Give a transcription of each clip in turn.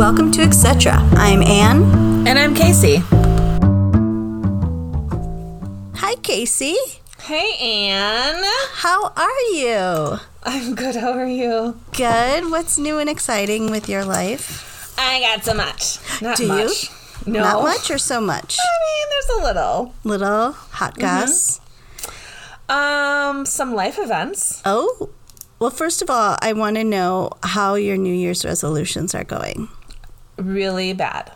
welcome to Etc. I'm Anne. And I'm Casey. Hi, Casey. Hey, Anne. How are you? I'm good. How are you? Good. What's new and exciting with your life? I got so much. Not Do much. you? No. Not much or so much? I mean, there's a little. Little hot gas. Um, some life events. Oh, well, first of all, I want to know how your New Year's resolutions are going. Really bad.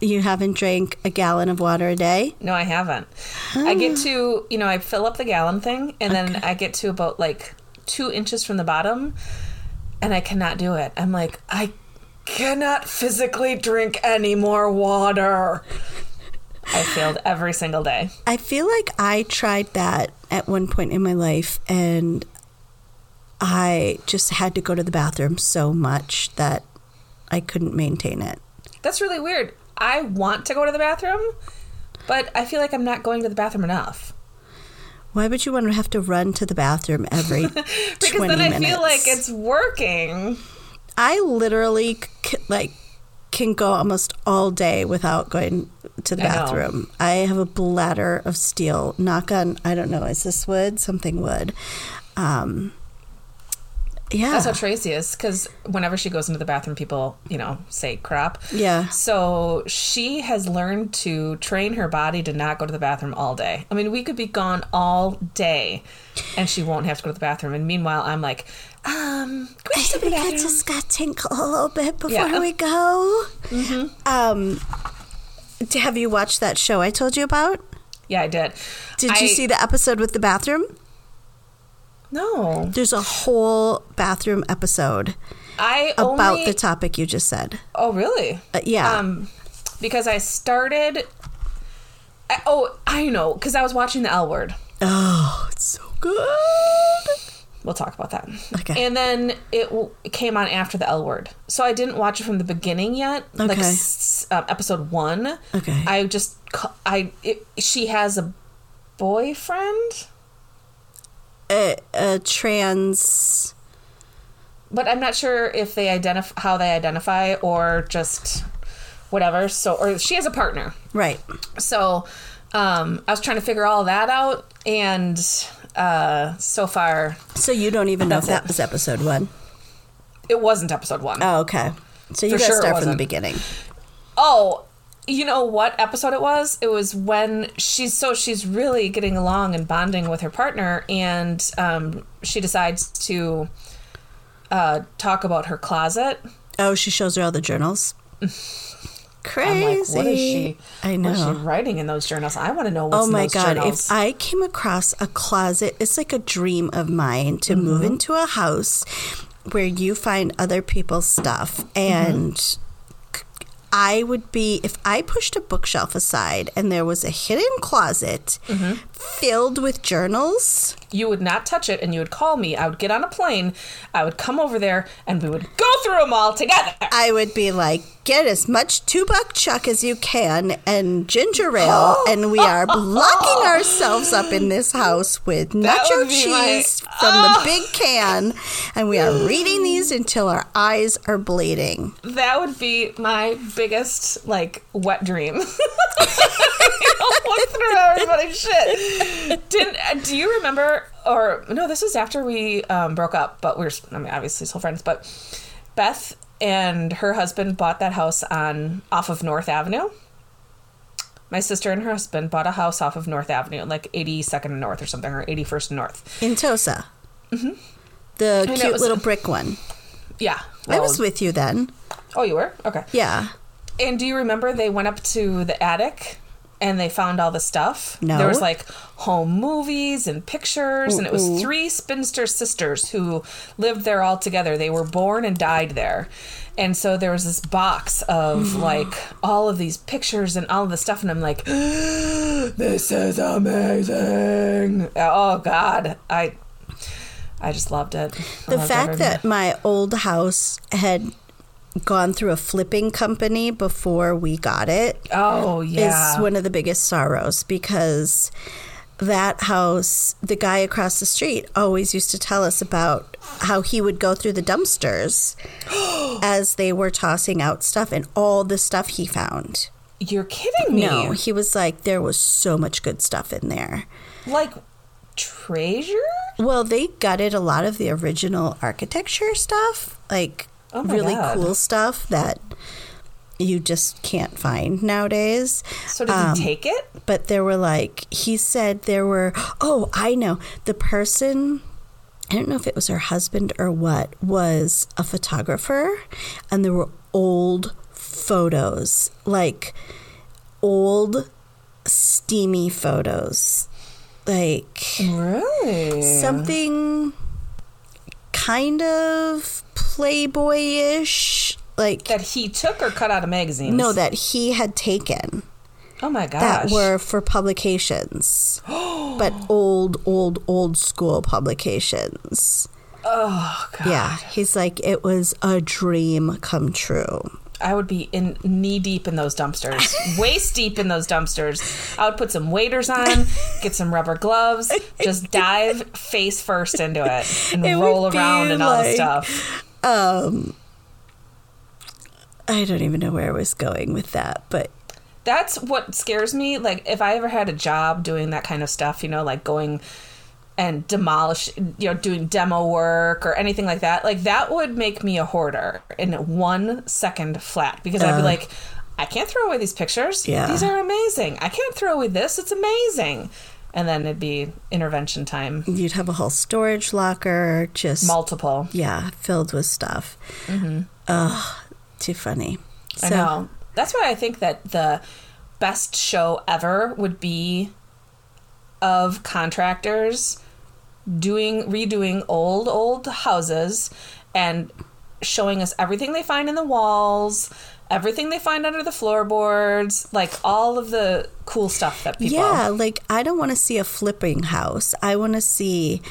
You haven't drank a gallon of water a day? No, I haven't. I get ah. to, you know, I fill up the gallon thing, and then I get to about like two inches from the bottom, and I cannot do it. I'm like, I cannot physically drink any more water. I failed every single day. I feel like I tried that at one point in my life and I just had to go to the bathroom so much that I couldn't maintain it. That's really weird. I want to go to the bathroom, but I feel like I'm not going to the bathroom enough. Why would you want to have to run to the bathroom every Because 20 then I minutes? feel like it's working. I literally c- like can go almost all day without going to the I know. bathroom. I have a bladder of steel. Knock on I don't know, is this wood? Something wood. Um yeah. That's how Tracy is, because whenever she goes into the bathroom, people, you know, say crap. Yeah. So she has learned to train her body to not go to the bathroom all day. I mean, we could be gone all day and she won't have to go to the bathroom. And meanwhile, I'm like, um, can we just go to got Tinkle a little bit before Yeah. we go. Mm-hmm. Um, have you watched that show I told you about? Yeah, I did. Did I- you see the episode with the bathroom? No. There's a whole bathroom episode I about only, the topic you just said. Oh, really? Uh, yeah. Um, because I started. I, oh, I know, because I was watching the L Word. oh, it's so good. We'll talk about that. Okay. And then it, w- it came on after the L Word, so I didn't watch it from the beginning yet. Like Okay. s- um, episode one. Okay. I just I it, she has a boyfriend, A, a trans. but I'm not sure if they identify how they identify or just whatever. So or she has a partner. Right. So um, I was trying to figure all that out, and uh, so far So you don't even know if that it. was episode one. it wasn't episode one. Oh, okay. So you For got to sure start from the beginning. Oh, you know what episode it was? It was when she's so she's really getting along and bonding with her partner, and um, she decides to uh, talk about her closet. Oh, she shows her all the journals. Crazy. I'm like, what is she? I What is know. she writing in those journals? I want to know what's Oh my god! journals. If I came across a closet, it's like a dream of mine to move Mm-hmm. into a house where you find other people's stuff, and c- I would be if I pushed a bookshelf aside and there was a hidden closet Mm-hmm. Filled with journals. you would not touch it, and you would call me. I would get on a plane. I would come over there, and we would go through them all together. I would be like, get as much two buck chuck as you can and ginger ale, and we are locking ourselves up in this house with nacho be my- cheese from the ah. big can, and we are reading these until our eyes are bleeding. That would be my biggest like wet dream. Look through everybody's shit. Didn't uh, do you remember? Or no, this was after we um, broke up, but we're I mean obviously still friends. But Beth and her husband bought that house on off of North Avenue. My sister and her husband bought a house off of North Avenue, like 82nd North or something, or 81st North. In Tosa. The know, cute was- little brick one. Yeah. I was with you then. oh, you were? Okay. Yeah. And do you remember they went up to the attic and they found all the stuff? No. There was like home movies and pictures, and it was three spinster sisters who lived there all together. They were born and died there. And so there was this box of hmm. like all of these pictures and all of the stuff, and I'm like, this is amazing. Oh God. I I just loved it. I The loved fact every- that my old house had gone through a flipping company before we got it Oh yeah. is one of the biggest sorrows because that house, the guy across the street always used to tell us about how he would go through the dumpsters as they were tossing out stuff and all the stuff he found. You're kidding me. No, he was like, there was so much good stuff in there. Like treasure? Well, they gutted a lot of the original architecture stuff, like Oh really God. cool stuff that you just can't find nowadays. So did Um, he take it? But there were like, he said there were, oh, I know. The person, I don't know if it was her husband or what, was a photographer, and there were old photos, like old steamy photos. Like, Really? something kind of playboyish like that he took or cut out of magazines? no that he had taken Oh my gosh. that were for publications but old old old school publications Oh god. yeah he's like it was a dream come true I would be in knee deep in those dumpsters, waist deep in those dumpsters. I would put some waders on, get some rubber gloves, just dive face first into it and It roll around and all the like- stuff. um i don't even know where i was going with that but That's what scares me. Like if I ever had a job doing that kind of stuff, you know, like going and demolish, you know, doing demo work or anything like that, like that would make me a hoarder in one second flat because I'd be Uh. like, I can't throw away these pictures. Yeah. These are amazing. I can't throw away this. It's amazing. And then it'd be intervention time. you'd have a whole storage locker just Multiple. yeah filled with stuff mm-hmm. Ugh, too funny I know. That's why I think that the best show ever would be of contractors doing redoing old old houses and showing us everything they find in the walls, everything they find under the floorboards, like all of the cool stuff that people Yeah, like I don't want to see a flipping house. I want to see.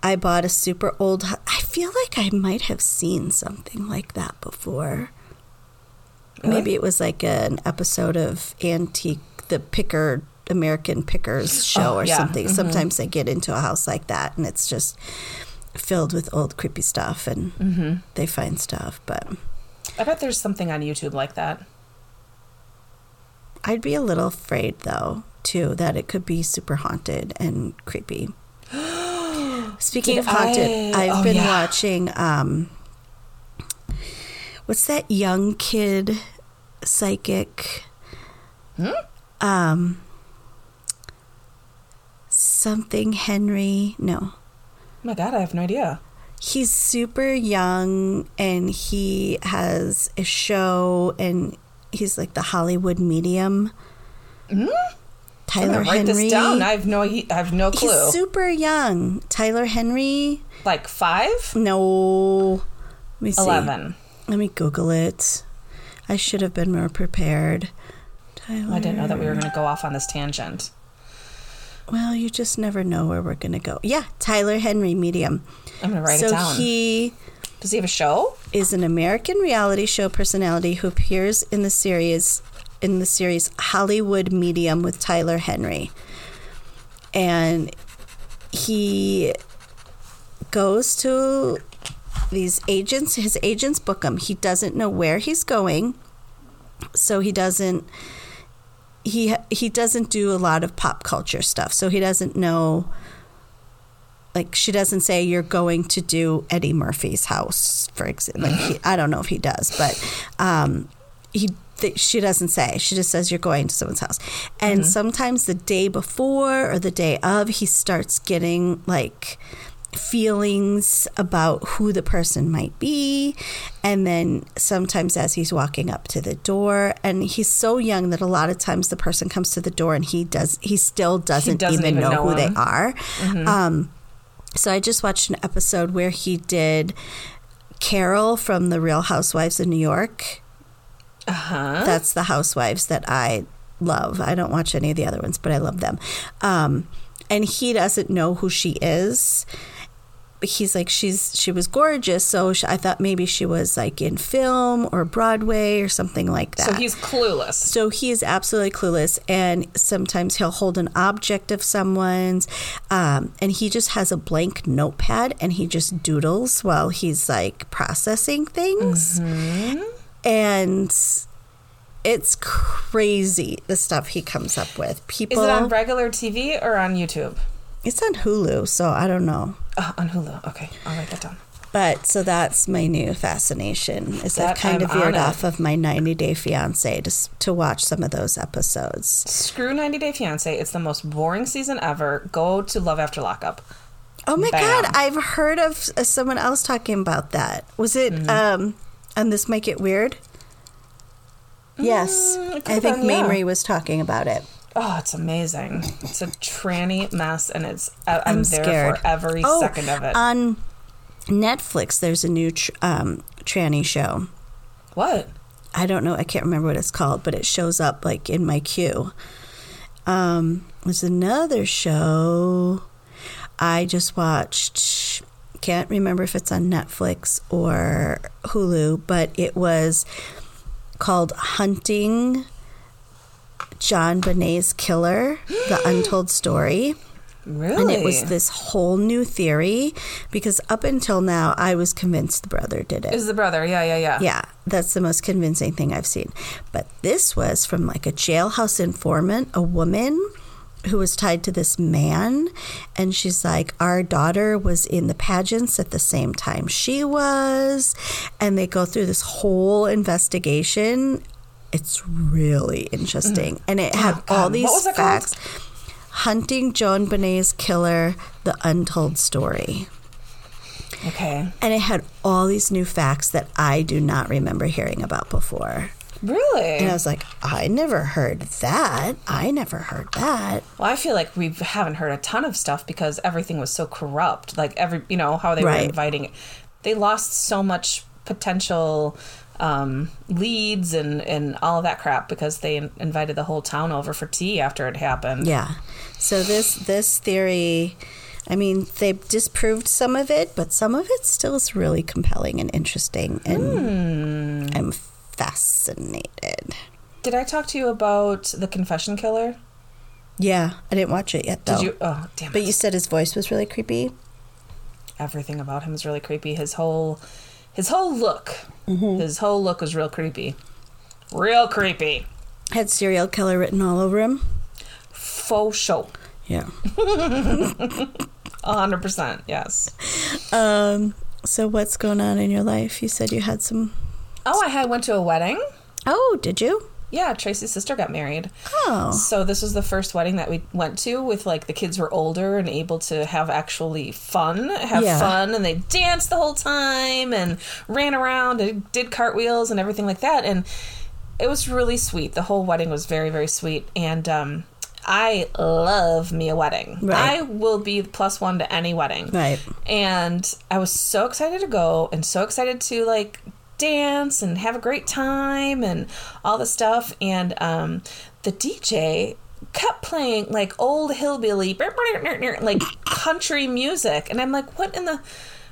I bought a super old. I feel like I might have seen something like that before. Really? Maybe it was like an episode of Antique, the Picker American Pickers show Oh, or yeah. something. Mhm. Sometimes they get into a house like that, and it's just filled with old creepy stuff, and Mm-hmm. they find stuff. But I bet there's something on YouTube like that. I'd be a little afraid, though, too, that it could be super haunted and creepy. Speaking Did of haunted, I- I've oh, been yeah. watching. Um, what's that young kid psychic? Hmm? Um, something Henry. No, my god, I have no idea. he's super young and he has a show and he's like the Hollywood medium. Mm-hmm. I'm Tyler write Henry. this down. I have no I have no clue. He's super young. Tyler Henry. like five? No. Let me see. Eleven. Let me Google it. I should have been more prepared. Tyler. I didn't know that we were going to go off on this tangent. Well, you just never know where we're going to go. Yeah, Tyler Henry, medium. I'm going to write so it down. So he Does he have a show? is an American reality show personality who appears in the series in the series Hollywood Medium with Tyler Henry. And he goes to these agents, his agents book him. He doesn't know where he's going. So he doesn't he he doesn't do a lot of pop culture stuff. So he doesn't know like she doesn't say you're going to do Eddie Murphy's house, for example. Like he, I don't know if he does, but um, he th- she doesn't say. She just says you're going to someone's house, and sometimes the day before or the day of, he starts getting like feelings about who the person might be and then sometimes as he's walking up to the door and he's so young that a lot of times the person comes to the door and he does he still doesn't, doesn't even, even know, know who him. they are um so I just watched an episode where he did Carol from The Real Housewives of New York. Uh huh. That's the housewives that I love. I don't watch any of the other ones, but I love them. Um, and he doesn't know who she is. He's like she's she was gorgeous so sh I thought maybe she was like in film or Broadway or something like that So he's clueless. so he is absolutely clueless, and sometimes he'll hold an object of someone's, um, and he just has a blank notepad and he just doodles while he's like processing things. And it's crazy the stuff he comes up with. People is it on regular TV or on YouTube? It's on Hulu, so I don't know. Oh, on Hulu. Okay, I'll write that down. But so that's my new fascination. Is That I've kind I'm of veered off of my 90 Day Fiance to to watch some of those episodes. Screw 90 Day Fiance. It's the most boring season ever. Go to Love After Lockup. Oh my Bam. god, I've heard of uh, someone else talking about that. Was it Mm-hmm. um and this might get weird? Yes. Mm, it I think been, yeah. Mamrie was talking about it. Oh, it's amazing. It's a tranny mess, and it's I, I'm, I'm there scared. for every Oh, second of it. On Netflix there's a new tr- um tranny show. what? I don't know, I can't remember what it's called, but it shows up like in my queue. Um there's another show I just watched can't remember if it's on Netflix or Hulu, but it was called Hunting JonBenét's Killer, The Untold Story. Really? And it was this whole new theory because up until now I was convinced the brother did it. Is the brother? Yeah, yeah, yeah. Yeah, that's the most convincing thing I've seen. But this was from like a jailhouse informant, a woman who was tied to this man. And she's like, Our daughter was in the pageants at the same time she was. And they go through this whole investigation. It's really interesting. Mm-hmm. And it had Oh, all these it called? facts. Hunting JonBenét's killer, the untold story. Okay. And it had all these new facts that I do not remember hearing about before. Really? And I was like, I never heard that. I never heard that. Well, I feel like we haven't heard a ton of stuff because everything was so corrupt. Like every, you know, how they were Right. inviting, they lost so much potential um, leads and and all of that crap because they in- invited the whole town over for tea after it happened. Yeah. So this this theory, I mean, they disproved some of it, but some of it still is really compelling and interesting, and I'm fascinated. Did I talk to you about the confession killer? Yeah, I didn't watch it yet though. Did you? Oh, damn it! But you said his voice was really creepy. Everything about him is really creepy. His whole, his whole look, Mm-hmm. his whole look was real creepy, real creepy. Had serial killer written all over him. Faux show. Yeah. A hundred percent. Yes. Um. So what's going on in your life? You said you had some. Oh, I had went to a wedding. Oh, did you? Yeah, Tracy's sister got married. Oh. So this was the first wedding that we went to with like the kids were older and able to have actually fun, have Yeah. fun, and they danced the whole time and ran around and did cartwheels and everything like that. And it was really sweet. The whole wedding was very very sweet. And um, I love me a wedding. Right. I will be the plus one to any wedding. Right. And I was so excited to go and so excited to like dance and have a great time and all the stuff. And um, the DJ kept playing like old hillbilly, like country music. And I'm like, what in the,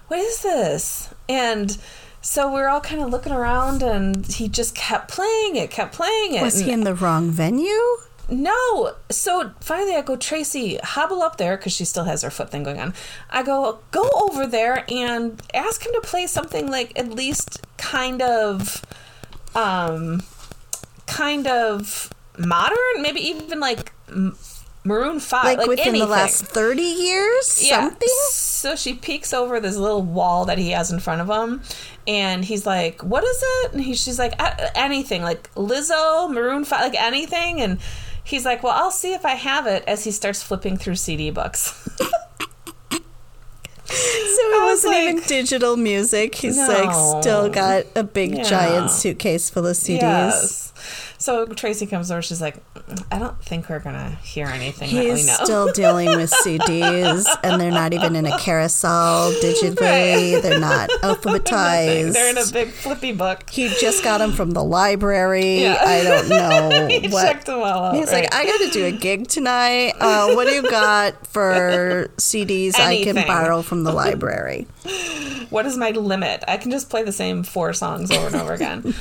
what is this? And so we are all kind of looking around and he just kept playing it, kept playing it. Was he in the wrong venue? No. So finally, I go, Tracy, hobble up there because she still has her foot thing going on. I go, go over there and ask him to play something like at least kind of, um, kind of modern, maybe even like Maroon Five, Like, like, within anything. the last 30 years? Something? So she peeks over this little wall that he has in front of him, and he's like, "What is it?" And he, she's like, "Uh, "Anything, like Lizzo, Maroon Five, like anything." And he's like, "Well, I'll see if I have it." As he starts flipping through CD books. So it was wasn't even digital music. He's No. like still got a big Yeah. giant suitcase full of CDs. yes. So Tracy comes over. She's like, I don't think we're gonna hear anything that we He's know. still dealing with CDs, and they're not even in a carousel digitally. Right. They're not alphabetized. They're in a big flippy book. he just got them from the library. Yeah. I don't know He what. checked them all out. He's right. like, I got to do a gig tonight. Uh, what do you got for CDs I can borrow from the library? what is my limit? I can just play the same four songs over and over again.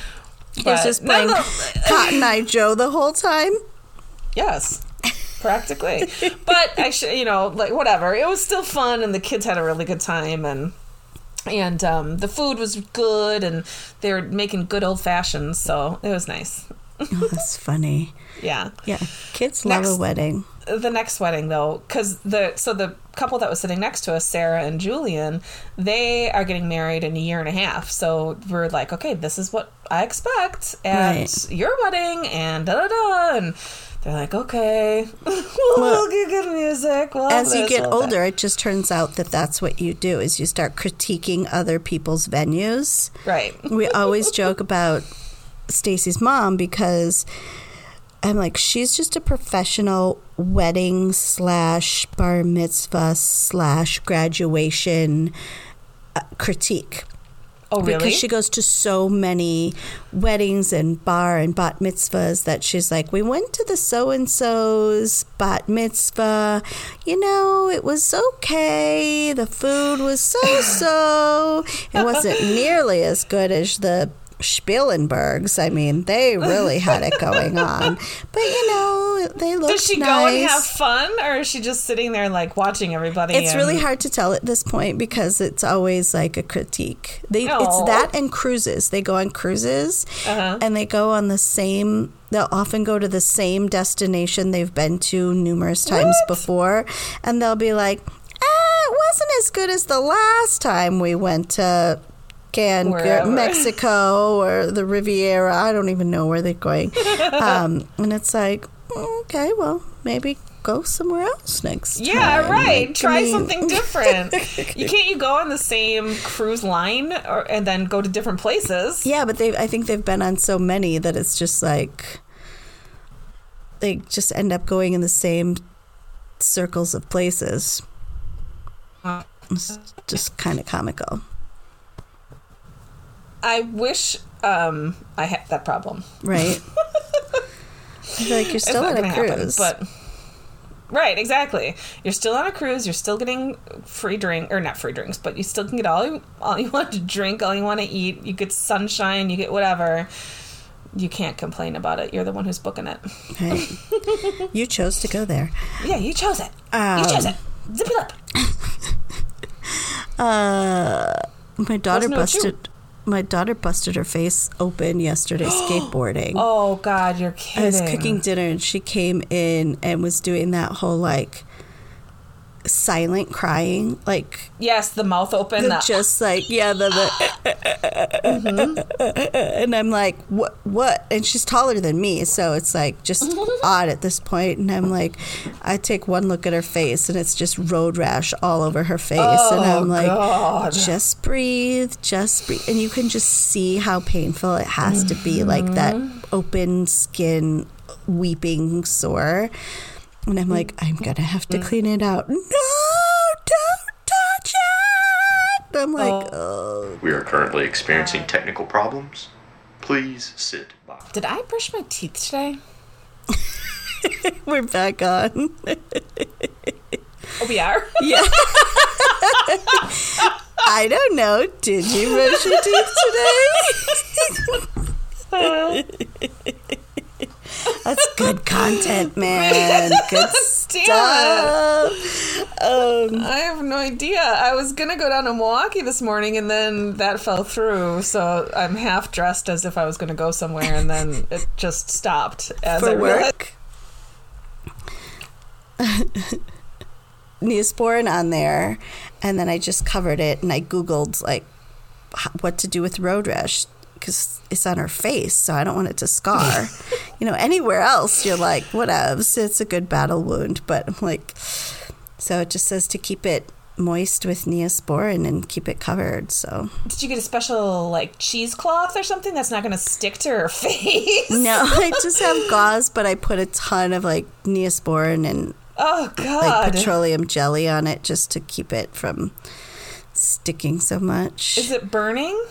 But just playing none- Cotton Eye Joe the whole time. Yes, practically. but I should, you know, like whatever. It was still fun, and the kids had a really good time, and and um, the food was good, and they were making good old fashions, so it was nice. Oh, that's funny. Yeah. Yeah, kids love Next- a wedding. The next wedding, though, because the so the couple that was sitting next to us, Sarah and Julian, they are getting married in a year and a half. So we're like, okay, this is what I expect at Right. your wedding, and da da da. And they're like, okay, we'll, Well, get good music. We'll As you get we'll have that." older, it just turns out that that's what you do is you start critiquing other people's venues. right? we always joke about Stacy's mom because I'm like, she's just a professional wedding slash bar mitzvah slash graduation uh, critique. Oh, really? Because she goes to so many weddings and bar and bat mitzvahs that she's like, we went to the so and so's bat mitzvah. You know, it was okay. The food was so so. It wasn't nearly as good as the Spielenbergs. I mean, they really had it going on. But you know, they look. Does she nice. go and have fun, or is she just sitting there like watching everybody? It's and- really hard to tell at this point because it's always like a critique. They it's that and cruises. They go on cruises Uh-huh. and they go on the same they'll often go to the same destination they've been to numerous times What? before and they'll be like, "Ah, it wasn't as good as the last time we went to Cancun, Wherever. Mexico or the Riviera. I don't even know where they're going. um, and it's like, "Mm, okay, well, maybe go somewhere else next Yeah, time. right. Like, I Try mean- something different. you can't you go on the same cruise line or, and then go to different places? Yeah, but they I think they've been on so many that it's just like they just end up going in the same circles of places. It's just kind of comical, I wish um, I had that problem. right? I feel like you're still on a gonna happen, cruise. but right, exactly. You're still on a cruise. You're still getting free drink or not free drinks, but you still can get all you, all you want to drink, all you want to eat. You get sunshine. You get whatever. You can't complain about it. You're the one who's booking it. Right. you chose to go there. Yeah, you chose it. Um, you chose it. Zip it up. Uh, my daughter Wasn't busted. My daughter busted her face open yesterday skateboarding. Oh God, you're kidding. I was cooking dinner and she came in and was doing that whole like silent crying, like Yes, the mouth open. the- the- just like yeah, the, the and I'm like what what? And she's taller than me, so it's like just odd at this point. And I'm like, I take one look at her face and it's just road rash all over her face, and Oh, I'm like, God. just breathe, just breathe, and you can just see how painful it has to be, like that Mm-hmm. open skin weeping sore. And I'm like, I'm gonna have to clean it out. No, don't touch it. I'm like, oh. oh. We are currently experiencing technical problems. Please sit back. Did I brush my teeth today? we're back on. Oh, we are. yeah. I don't know. Did you brush your teeth today? Oh, That's good content, man. Good stuff. Um, I have no idea. I was gonna go down to Milwaukee this morning, and then that fell through. So I'm half dressed as if I was gonna go somewhere, and then it just stopped as I for realized- work. Neosporin on there, and then I just covered it and I googled like what to do with road rash because it's on her face, so I don't want it to scar. you know, anywhere else you're like, whatevs, it's a good battle wound, but I'm like, so it just says to keep it moist with Neosporin and keep it covered. So Did you get a special like cheesecloth or something that's not going to stick to her face? no, I just have gauze, but I put a ton of like Neosporin and Oh like God! petroleum jelly on it just to keep it from sticking so much. Is it burning?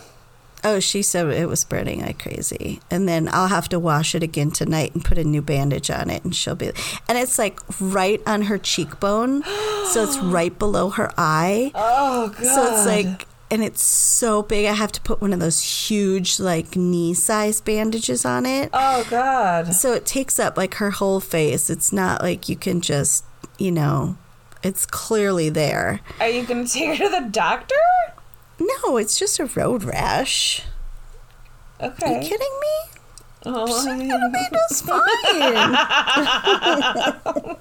Oh, she said it was burning like crazy. And then I'll have to wash it again tonight and put a new bandage on it and she'll be and it's like right on her cheekbone. so it's right below her eye. Oh God! So it's like and it's so big I have to put one of those huge like knee size bandages on it. Oh God! So it takes up like her whole face. It's not like you can just, you know, it's clearly there. Are you going to take her to the doctor? No, it's just a road rash. Are Okay. you kidding me? Oh, just fine.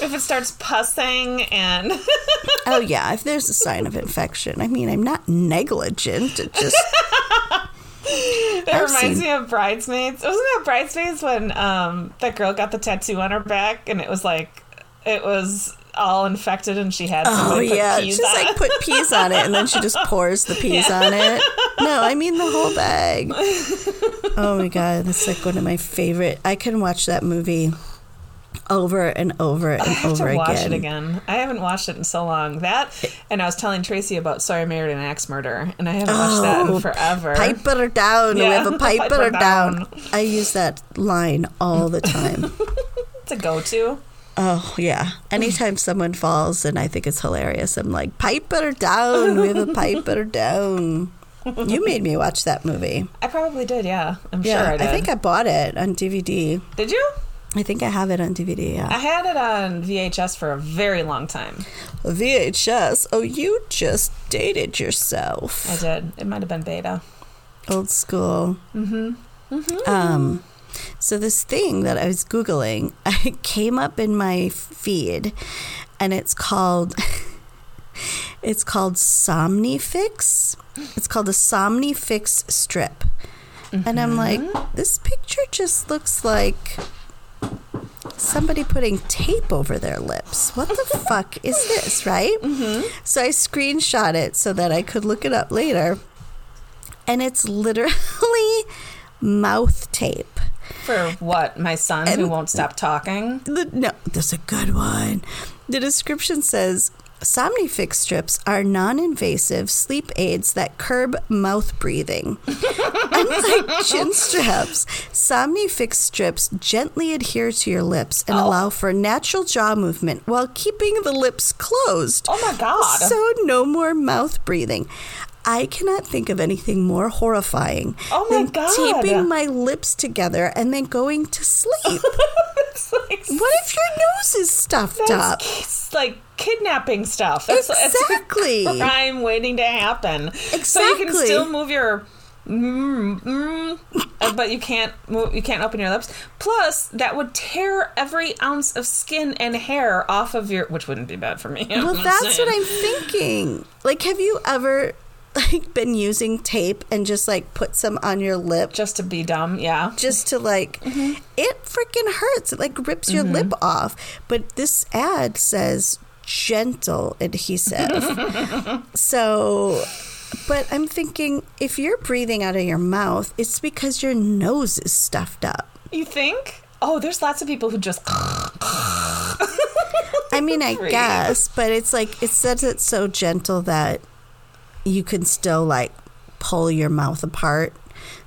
if it starts pussing and oh yeah, if there's a sign of infection. I mean, I'm not negligent. It just it I've reminds seen- me of bridesmaids. Wasn't that bridesmaids when um that girl got the tattoo on her back and it was like it was all infected and she had Oh yeah, on like put peas on it and then she just pours the peas on it. No, I mean the whole bag. Oh my god, that's like one of my favorite. I can watch that movie over and over and I have over to watch again. it again. I haven't watched it in so long. That and I was telling Tracy about So I Married an Axe Murder, and I haven't watched that Oh, in forever. Pipe her down. we have a pipe, pipe her her down. down. I use that line all the time. It's a go-to. Oh yeah. Anytime someone falls and I think it's hilarious, I'm like, pipe her down. We have a pipe her down. You made me watch that movie. I probably did. Yeah, I'm Yeah, sure I did. think I bought it on DVD. did you? I think I have it on DVD. Yeah. I had it on VHS for a very long time. VHS. Oh, you just dated yourself. I did. It might have been beta. Old school. Mm-hmm. Um, so this thing that I was googling, it came up in my feed, and it's called. It's called Somnifix. It's called a Somnifix strip. And I'm mm-hmm. like, this picture just looks like somebody putting tape over their lips. What the fuck is this, right? Mm-hmm. So I screenshot it so that I could look it up later. And it's literally mouth tape. For what? My son who won't stop talking. The, no, there's a good one. The description says Somnifix strips are non invasive sleep aids that curb mouth breathing. Unlike chin straps, Somnifix strips gently adhere to your lips and oh. allow for natural jaw movement while keeping the lips closed. Oh my god. So, no more mouth breathing. I cannot think of anything more horrifying Oh my than God. taping my lips together and then going to sleep. Like, What if your nose is stuffed up? it's like kidnapping stuff. That's Exactly. A crime waiting to happen. Exactly. So you can still move your mm, mm, uh, but you can't move, you can't open your lips. Plus, that would tear every ounce of skin and hair off of your, which wouldn't be bad for me. Well, that's what I'm thinking. Like, have you ever like been using tape and just like put some on your lip Just to be dumb, yeah. just to like Mm-hmm. it freaking hurts. It like rips your lip off. But this ad says gentle adhesive. so but I'm thinking if you're breathing out of your mouth, it's because your nose is stuffed up. You think? Oh, there's lots of people who just. I mean, I guess, but it's like it says it's so gentle that you can still like pull your mouth apart.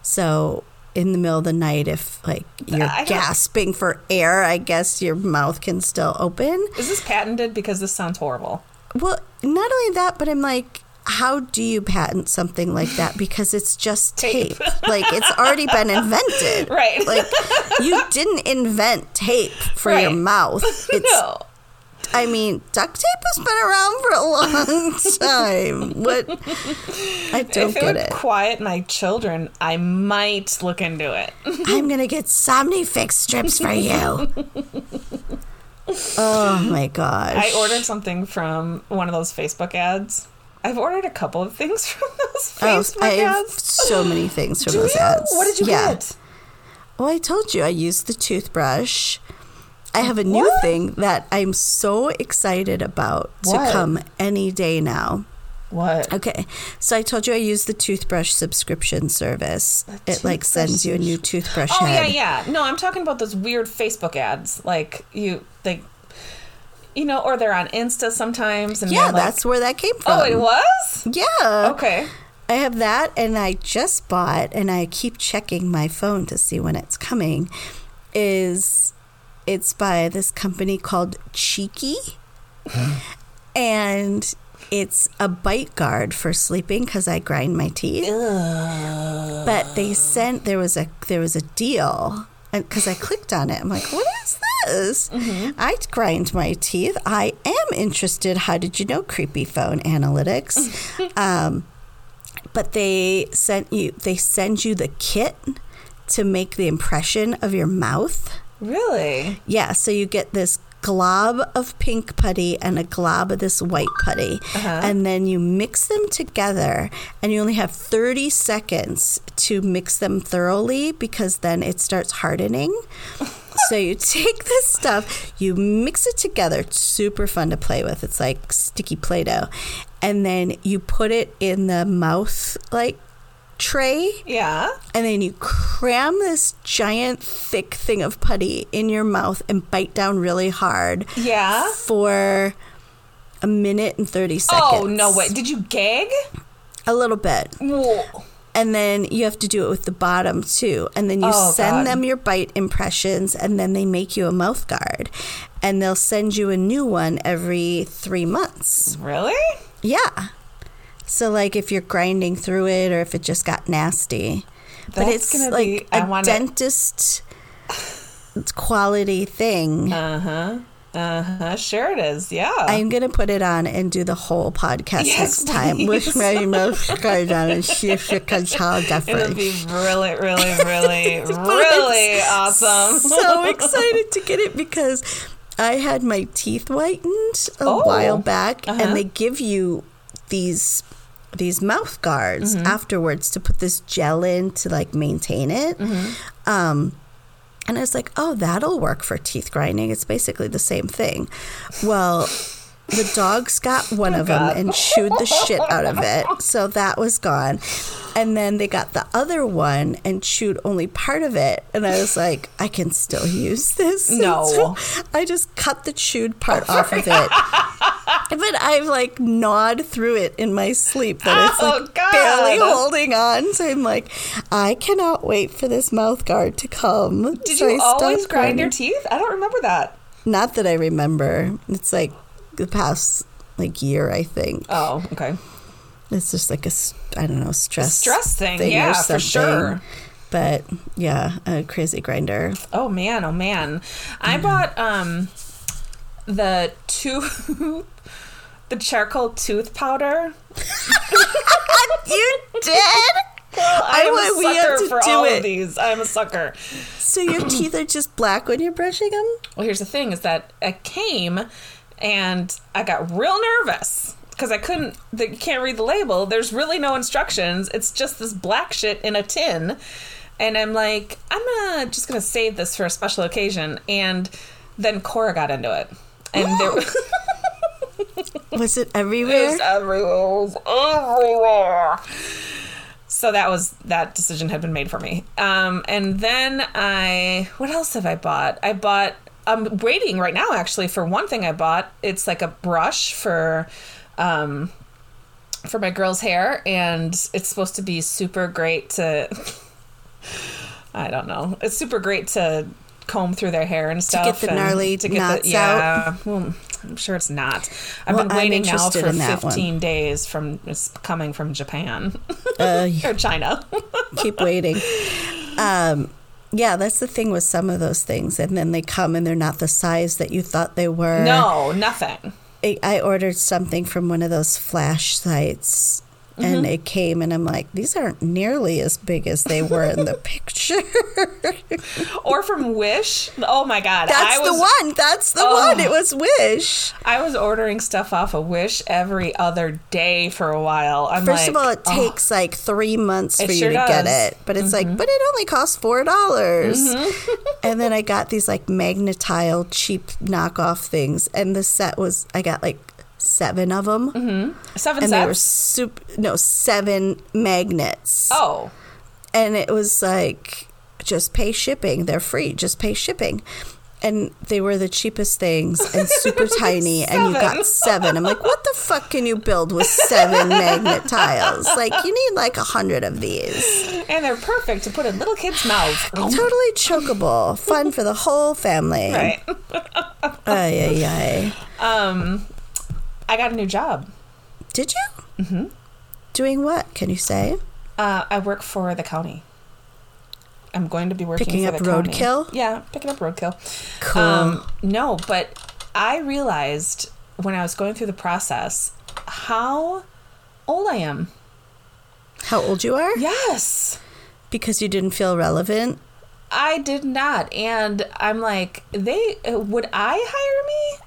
So in the middle of the night, if like you're don't- gasping for air, I guess your mouth can still open. Is this patented? Because this sounds horrible. Well, not only that, but I'm like, how do you patent something like that? Because it's just tape. Tape. like it's already been invented. Right. Like you didn't invent tape for your mouth. It's no. I mean, duct tape has been around for a long time. What? I don't if it get would it. quiet my children, I might look into it. I'm gonna get Somnifix strips for you. oh my gosh! I ordered something from one of those Facebook ads. I've ordered a couple of things from those Oh, Facebook I have ads. so many things from Do those you? ads. What did you yeah. get? Well, I told you I used the toothbrush. I have a new What? thing that I'm so excited about to come any day now. What? Okay, so I told you I use the toothbrush subscription service. It like sends you a new toothbrush Oh head. yeah, yeah. No, I'm talking about those weird Facebook ads. Like you, they, you know, or they're on Insta sometimes. And Yeah, like- that's where that came from. Oh, it was. Yeah. Okay. I have that, and I just bought, and I keep checking my phone to see when it's coming. Is it's by this company called Cheeky, and it's a bite guard for sleeping because I grind my teeth. But they sent there was a there was a deal, because I clicked on it, I'm like, what is this? I grind my teeth. I am interested. How did you know? Creepy phone analytics. um, but they sent you they send you the kit to make the impression of your mouth Really? yeah so you get this glob of pink putty and a glob of this white putty uh-huh. and then you mix them together and you only have 30 seconds to mix them thoroughly because then it starts hardening so you take this stuff, you mix it together. It's super fun to play with. It's like sticky Play-Doh. And then you put it in the mouth like tray Yeah. and then you cram this giant thick thing of putty in your mouth and bite down really hard Yeah. for a minute and 30 seconds. Oh no way! Did you gag? A little bit. Whoa. And then you have to do it with the bottom too. And then you Oh, send God. them your bite impressions and then they make you a mouth guard. And they'll send you a new one every three months. Really? Yeah. So like if you're grinding through it or if it just got nasty. but it's gonna like be- a wanna- dentist quality thing. Uh huh. Uh huh. Sure it is. Yeah. I'm gonna put it on and do the whole podcast Yes, next time with my mouth guard on and see if you can tell It'll difference. be really, really, really, really awesome. so excited to get it because I had my teeth whitened a Oh. while back, Uh-huh. and they give you these these mouth guards Mm-hmm. afterwards to put this gel in to like maintain it. Mm-hmm. Um, and I was like, oh, that'll work for teeth grinding. It's basically the same thing. Well. The dogs got oh one of them Oh, and chewed the shit out of it. So that was gone. And then they got the other one and chewed only part of it. And I was like, I can still use this. No. so I just cut the chewed part off of it. But I've like gnawed through it in my sleep that it's Oh, like God. barely holding on. So I'm like, I cannot wait for this mouth guard to come. Did So you I always grind your teeth? I don't remember that. Not that I remember. It's like the past like year, I think. Oh, okay. It's just like a I don't know stress stress thing, or yeah, for sure. But yeah, a crazy grinder. Oh man, oh man. I bought um the two. the charcoal tooth powder. you did. I am want- a sucker for all it. of these. I'm a sucker. So your teeth are just black when you're brushing them. Well, here's the thing: is that I came and I got real nervous because I couldn't. The, you can't read the label. There's really no instructions. It's just this black shit in a tin, and I'm like, I'm gonna just gonna save this for a special occasion. And then Cora got into it, and there was. Was it It everywhere? was everywhere. It was everywhere. So that was that decision had been made for me. Um, and then I, what else have I bought? I bought. I'm waiting right now actually for one thing I bought. It's like a brush for, um, for my girl's hair, and it's supposed to be super great to. I don't know. It's super great to comb through their hair and stuff. To get the gnarly knots the, yeah. Well, I'm sure it's not. I've Well, been waiting now for in that one. 15 days from it's coming from Japan Uh, or China. keep waiting. Um, yeah, that's the thing with some of those things, and then they come and they're not the size that you thought they were. no, nothing. I, I ordered something from one of those flash sites, and mm-hmm. it came, and I'm like, these aren't nearly as big as they were in the picture. Or from Wish. Oh my god. That's I was, the one. That's the Oh. one. It was Wish. I was ordering stuff off of Wish every other day for a while. I'm First of all, it oh. takes like three months It for you sure to get it, but it's like, mm-hmm. but it only costs four dollars. Mm-hmm. and then I got these like magnetile cheap knockoff things, and the set was I got like seven of them, seven and they were super no seven magnets, Oh. and it was like just pay shipping. They're free. Just pay shipping. And they were the cheapest things and super tiny, and you got seven. I'm like, what the fuck can you build with seven magnet tiles? Like, you need like a hundred of these. And they're perfect to put in little kids' mouths. Totally chokeable. Fun for the whole family. Right. Ay, ay, ay. Um, I got a new job. Did you? Mm-hmm. Doing what? Can you say? Uh, I work for the county. I'm going to be working Picking for up roadkill? Yeah, picking up roadkill. Cool. Um, no, but I realized when I was going through the process how old I am. How old you are? Yes. Because you didn't feel relevant. I did not, and I'm like, they would I hire me?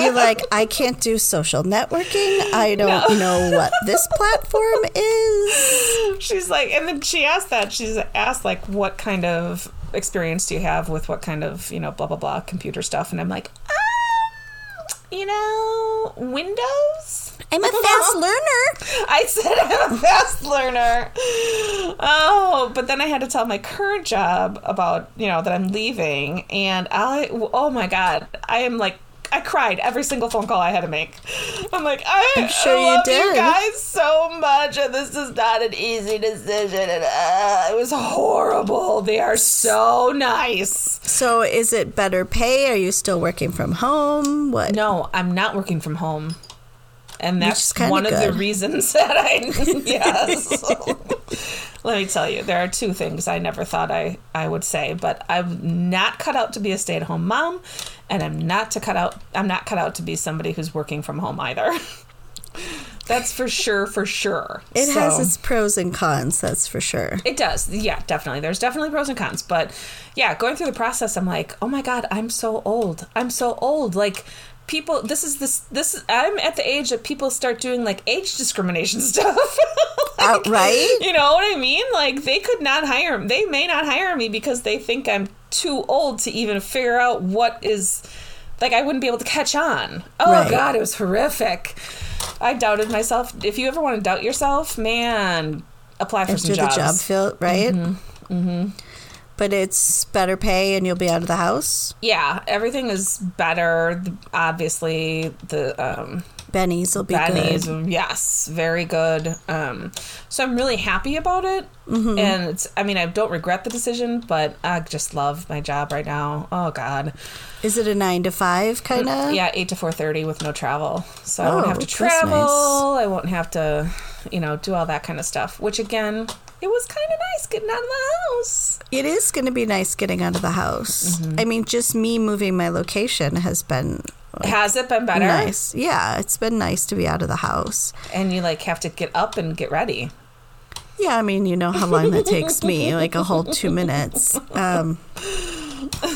You're like, I can't do social networking. I don't know what this platform is. She's like, and then she asked that. She's asked like, what kind of experience do you have with what kind of you know blah blah blah computer stuff? And I'm like, um, you know, Windows. I'm a fast learner. I said I'm a fast learner. Oh, but then I had to tell my current job about, you know, that I'm leaving. And I, oh my God, I am like, I cried every single phone call I had to make. I'm like, I, I'm sure I you love did. guys so much, and this is not an easy decision. And uh, it was horrible. They are so nice. So, is it better pay? Are you still working from home? What? No, I'm not working from home. And that's one of the reasons that I yes. Let me tell you, there are two things I never thought I, I would say, but I'm not cut out to be a stay at home mom, and I'm not to cut out I'm not cut out to be somebody who's working from home either. that's for sure, for sure. It has its pros and cons, that's for sure. it does. Yeah, definitely. There's definitely pros and cons. But yeah, going through the process, I'm like, oh my God, I'm so old. I'm so old. Like, people, this is this, this, I'm at the age that people start doing like age discrimination stuff. Like, Outright? You know what I mean? Like, they could not hire, they may not hire me because they think I'm too old to even figure out what is, like, I wouldn't be able to catch on. Oh Right. God, it was horrific. I doubted myself. If you ever want to doubt yourself, man, apply for some Enter the job field, right? Mm-hmm. But it's better pay and you'll be out of the house. yeah, everything is better. Obviously, the um, Benny's will be Benny's, good. yes, very good. Um, so I'm really happy about it, Mm-hmm. and it's. I mean, I don't regret the decision, but I just love my job right now. Oh God, Is it a nine to five kind of? yeah, eight to four thirty with no travel, so I won't Oh, have to travel. nice. I won't have to, you know, do all that kind of stuff. Which again, it was kind of nice getting out of the house. It is going to be nice getting out of the house. Mm-hmm. I mean, just me moving my location has been Has it been better? nice. Yeah, it's been nice to be out of the house. And you like have to get up and get ready. Yeah, I mean, you know how long that takes me, like a whole two minutes. Um,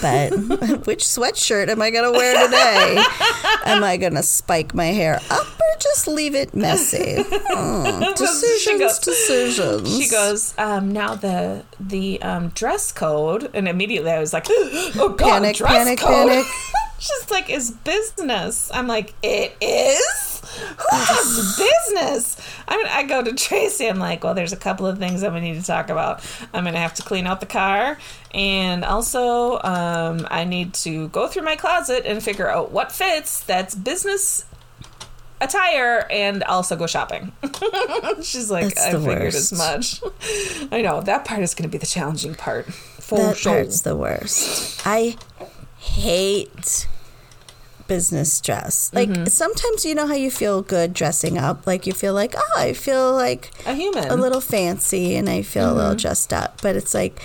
but which sweatshirt am I going to wear today? Am I going to spike my hair up just leave it messy? Hmm, decisions, goes- decisions. She goes, um, now the the um, dress code, and immediately I was like, oh god, Panic, dress panic, code. panic. She's like, is business. I'm like, it is. Who has business? I mean, I go to Tracy. I'm like, well, there's a couple of things that we need to talk about. I'm gonna have to clean out the car, and also, um, I need to go through my closet and figure out what fits. That's business attire and also go shopping. She's like, That's I figured worst. as much. I know that part is going to be the challenging part. For that sure. part's the worst. I hate business dress. Like Mm-hmm. sometimes you know how you feel good dressing up. Like you feel like, oh, I feel like A human. a little fancy and I feel a Mm-hmm. little dressed up. But it's like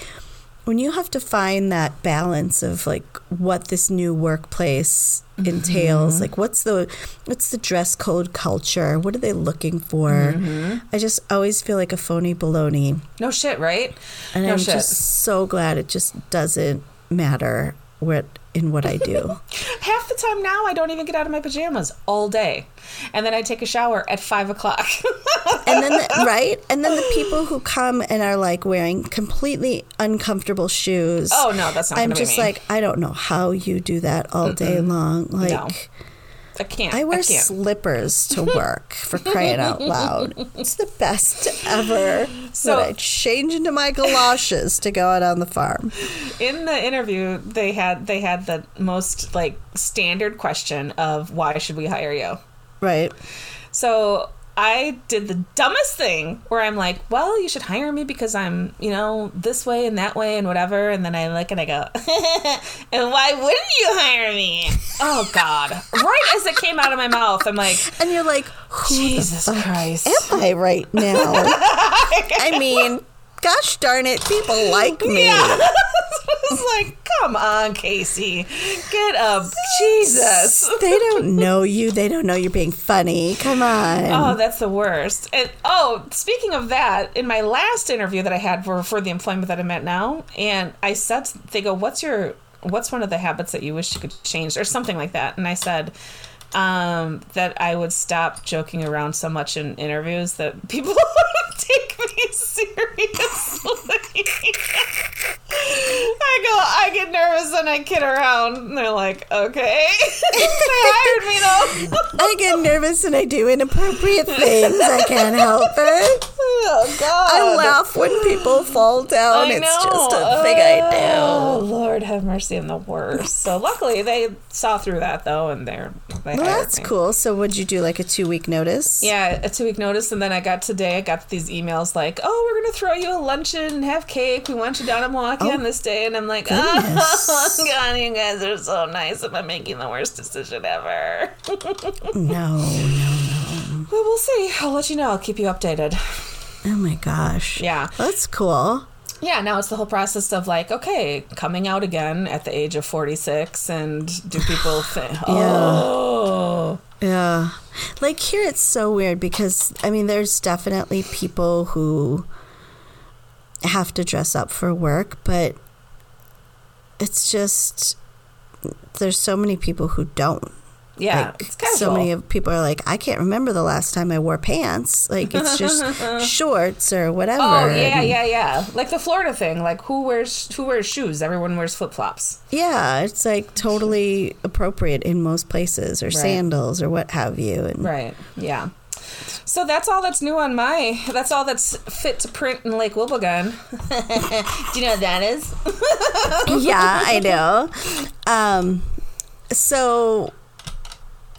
when you have to find that balance of like what this new workplace mm-hmm. entails like what's the what's the dress code culture? What are they looking for? Mm-hmm. I just always feel like a phony baloney. No shit, right? and no i'm shit. just so glad it just doesn't matter what in what i do. Half the time now, I don't even get out of my pajamas all day, and then I take a shower at five o'clock. and then the, right? And then the people who come and are like wearing completely uncomfortable shoes. Oh no, that's not. i'm just like i don't know how you do that all day long. Like I can't. I wear can't. slippers to work for crying out loud. It's the best ever. So- I change into my galoshes to go out on the farm. in the interview they had they had the most like standard question of why should we hire you Right. so i did the dumbest thing where i'm like well you should hire me because i'm you know this way and that way and whatever. And then i look and i go and why wouldn't you hire me? Oh god. Right as it came out of my mouth i'm like And you're like, jesus christ. am I right now? I mean, gosh darn it, people like me. It's like come on casey get up jesus They don't know you. They don't know you're being funny. Come on. Oh, that's the worst. And oh, speaking of that, in my last interview that I had for for the employment that I'm at now, and I said they go, "What's your what's one of the habits that you wish you could change?" or something like that, and I said um, that I would stop joking around so much in interviews that people would take me seriously. I go, I get nervous and I kid around. And they're like, okay. they hired me though. I get nervous and I do inappropriate things. I can't help it. Oh God! I laugh when people fall down. I it's just a thing I do. Oh Lord, have mercy on the worst. So luckily they saw through that though, and they're they Well, that's cool. So, would you do like a two week notice? Yeah, a two week notice, and then I got today. I got these emails like, "Oh, we're gonna throw you a luncheon and have cake. We want you down in Milwaukee oh, on this day." And I'm like, goodness. "Oh God, you guys are so nice. Am I making the worst decision ever?" No, no, no. Well, we'll see. I'll let you know. I'll keep you updated. Oh my gosh. Yeah. That's cool. Yeah, now it's the whole process of like, okay, coming out again at the age of 46, and do people think, oh, Yeah. Like here, it's so weird because, I mean, there's definitely people who have to dress up for work, but it's just, there's so many people who don't. Yeah, like, it's casual. so many of people are like, I can't remember the last time I wore pants. Like it's just shorts or whatever. Oh yeah, yeah, yeah. Like the Florida thing. Like who wears who wears shoes? Everyone wears flip flops. Yeah, it's like totally appropriate in most places, or sandals, or what have you. And Right. Yeah. So that's all that's new on my. That's all that's fit to print in Lake Wobegon. Do you know what that is? yeah, I know. Um, so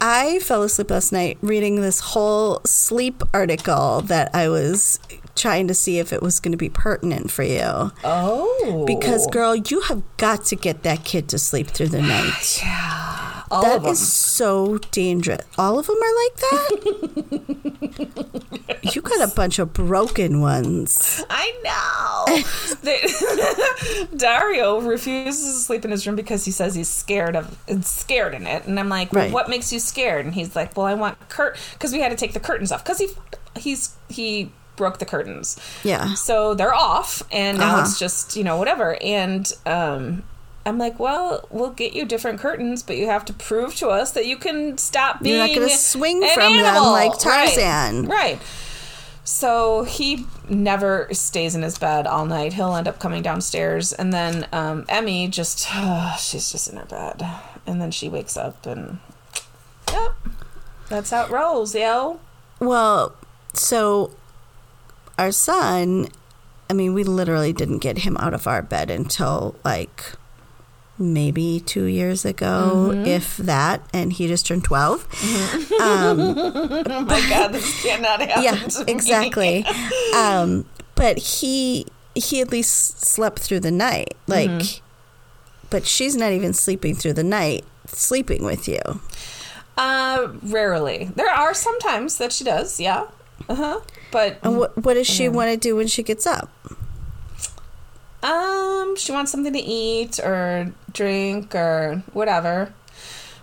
I fell asleep last night reading this whole sleep article that I was trying to see if it was going to be pertinent for you. Oh, Because, girl, you have got to get that kid to sleep through the night. all That is so dangerous. All of them are like that? you got a bunch of broken ones. I know. They- Dario refuses to sleep in his room because he says he's scared of scared in it, and I'm like, well, Right. "What makes you scared?" And he's like, "Well, I want curt because we had to take the curtains off because he he's he broke the curtains, Yeah. so they're off, and now Uh-huh. it's just you know whatever." And um, I'm like, "Well, we'll get you different curtains, but you have to prove to us that you can stop being You're not going to swing an from them animal." like Tarzan. Right. So he never stays in his bed all night. He'll end up coming downstairs, and then um, Emmy just she's just in her bed, and then she wakes up, and yep, that's how it rolls, yo. Well, so our son, I mean, we literally didn't get him out of our bed until like maybe two years ago, Mm-hmm. if that, and he just turned 12. um Oh my god, this cannot happen. yeah, exactly. Um, but he he at least slept through the night. Like, Mm-hmm. but she's not even sleeping through the night, sleeping with you. Uh, rarely. There are some times that she does, yeah. Uh huh. But And what what does she want to do when she gets up? Um, She wants something to eat or drink or whatever.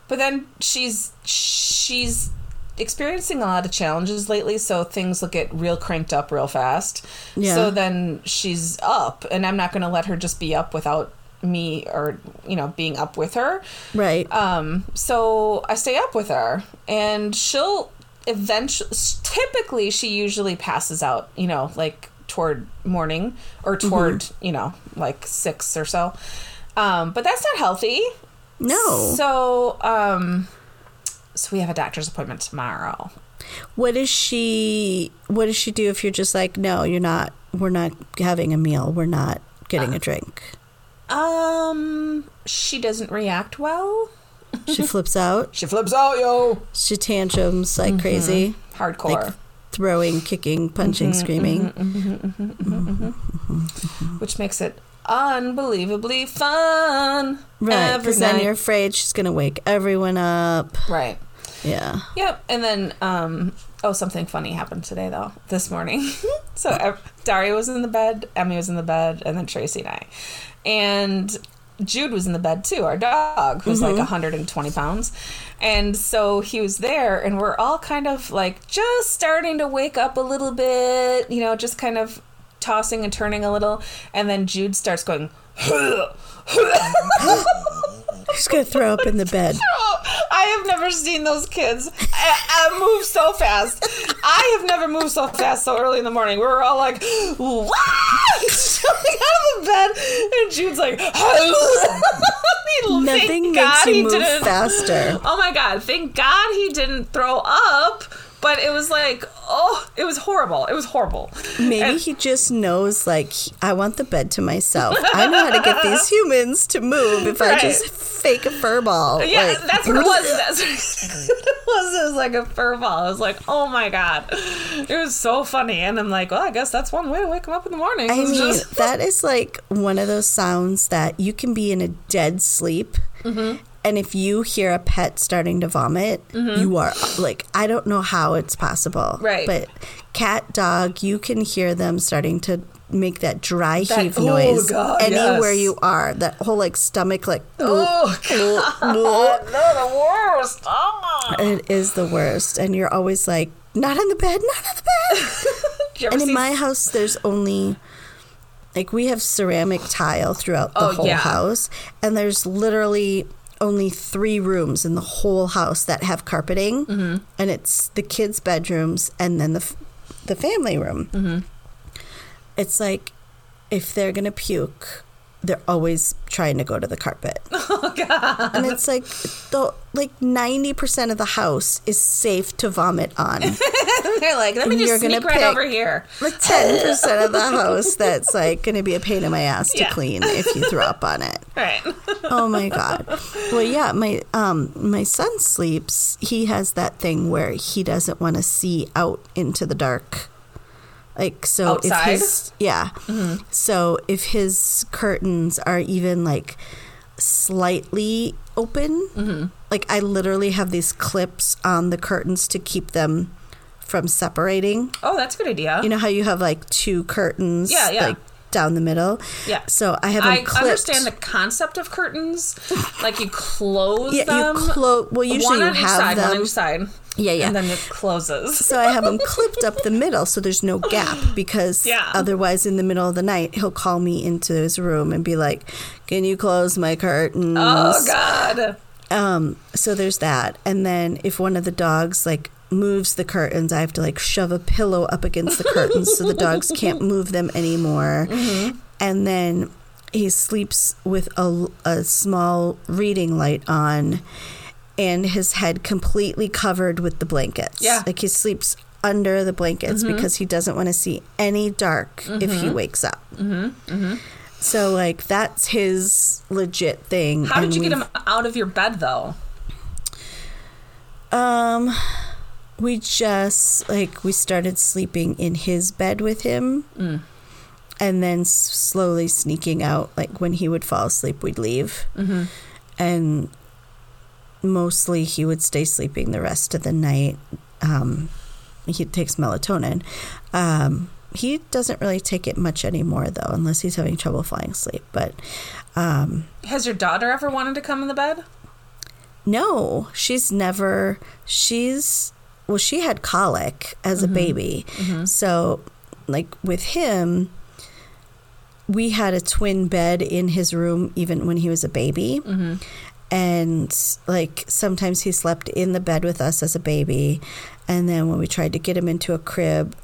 But then she's she's experiencing a lot of challenges lately, so things will get real cranked up real fast. Yeah. So then she's up, and I'm not going to let her just be up without me or you know being up with her. Right. Um, so I stay up with her, and she'll eventually. Typically, she usually passes out. You know, like toward morning or toward you know like six or so. Um, but that's not healthy. no. So, um, so we have a doctor's appointment tomorrow. what does she what does she do if you're just like, no, you're not we're not having a meal, we're not getting a drink? Um, she doesn't react well. She flips out. She flips out, yo. She tantrums like crazy. Hardcore. Like throwing, kicking, punching, screaming. which makes it unbelievably fun. Right. Because then you're afraid she's going to wake everyone up. right. Yeah. Yep. And then, um, oh, something funny happened today though. This morning. so Daria was in the bed, Emmy was in the bed, and then Tracy and I, and Jude was in the bed too. Our dog, who's like mm-hmm. 120 pounds, and so he was there, and we're all kind of like just starting to wake up a little bit, you know, just kind of tossing and turning a little, and then Jude starts going. She's going to throw up in the bed. I have never seen those kids I, I move so fast. I have never moved so fast so early in the morning. We were all like, "What?" jumping out of the bed, and Jude's like, Nothing makes God you he move faster. Oh my God! Thank God he didn't throw up. But it was like, oh, it was horrible. It was horrible. Maybe And- he just knows, like, I want the bed to myself. I know how to get these humans to move if I just fake a fur ball. Yeah, Like, that's what it was. That's what it was. It was like a fur ball. I was like, oh my god, it was so funny. And I'm like, well, I guess that's one way to wake him up in the morning. I mean, just- that is like one of those sounds that you can be in a dead sleep. Mm-hmm. And if you hear a pet starting to vomit, mm-hmm. you are like, I don't know how it's possible. Right. But cat, dog, you can hear them starting to make that dry That- heave oh, noise God, anywhere yes. you are. That whole like stomach, like, oh god, no, the worst. Oh. it is the worst. And you're always like, not in the bed, not in the bed. Did you ever And in my house, there's only like we have ceramic tile throughout the Oh, whole yeah. house, and there's literally only three rooms in the whole house that have carpeting, Mm-hmm. and it's the kids' bedrooms and then the f- the family room. Mm-hmm. It's like if they're gonna puke. They're always trying to go to the carpet. Oh God! And it's like, the like ninety percent of the house is safe to vomit on. They're like, let me And you're just gonna sneak right pick- over here. like ten percent of the house that's like going to be a pain in my ass to Yeah. clean if you throw up on it. Right. Oh my god. Well, yeah, my um my son sleeps. He has that thing where he doesn't want to see out into the dark. Like so, Outside? Mm-hmm. if his yeah, so if his curtains are even like slightly open, Mm-hmm. like I literally have these clips on the curtains to keep them from separating. Oh, that's a good idea. You know how you have like two curtains, Yeah, yeah. like down the middle. Yeah. So I have them I clipped. understand the concept of curtains. Like you close Yeah, you them. close. Well, usually one you on each have side, one them. on each side. Yeah, yeah. And then it closes. so I have them clipped up the middle, so there's no gap because Yeah. otherwise, in the middle of the night, he'll call me into his room and be like, "Can you close my curtains?" Oh God. Um, so there's that. And then if one of the dogs like moves the curtains, I have to like shove a pillow up against the curtains so the dogs can't move them anymore. Mm-hmm. And then he sleeps with a, a small reading light on and his head completely covered with the blankets. Yeah. Like he sleeps under the blankets mm-hmm. because he doesn't want to see any dark if he mm-hmm. wakes up. So like that's his legit thing. How did you get him out of your bed though? Um, we just like we started sleeping in his bed with him, Mm. and then s- slowly sneaking out. Like when he would fall asleep, we'd leave, Mm-hmm. and mostly he would stay sleeping the rest of the night. Um, he takes melatonin. Um, he doesn't really take it much anymore though, unless he's having trouble falling asleep. But um, Has your daughter ever wanted to come in the bed? no, she's never. She's well, she had colic as a mm-hmm. baby, mm-hmm. so like with him, we had a twin bed in his room even when he was a baby. Mm-hmm. And like sometimes he slept in the bed with us as a baby. And then when we tried to get him into a crib,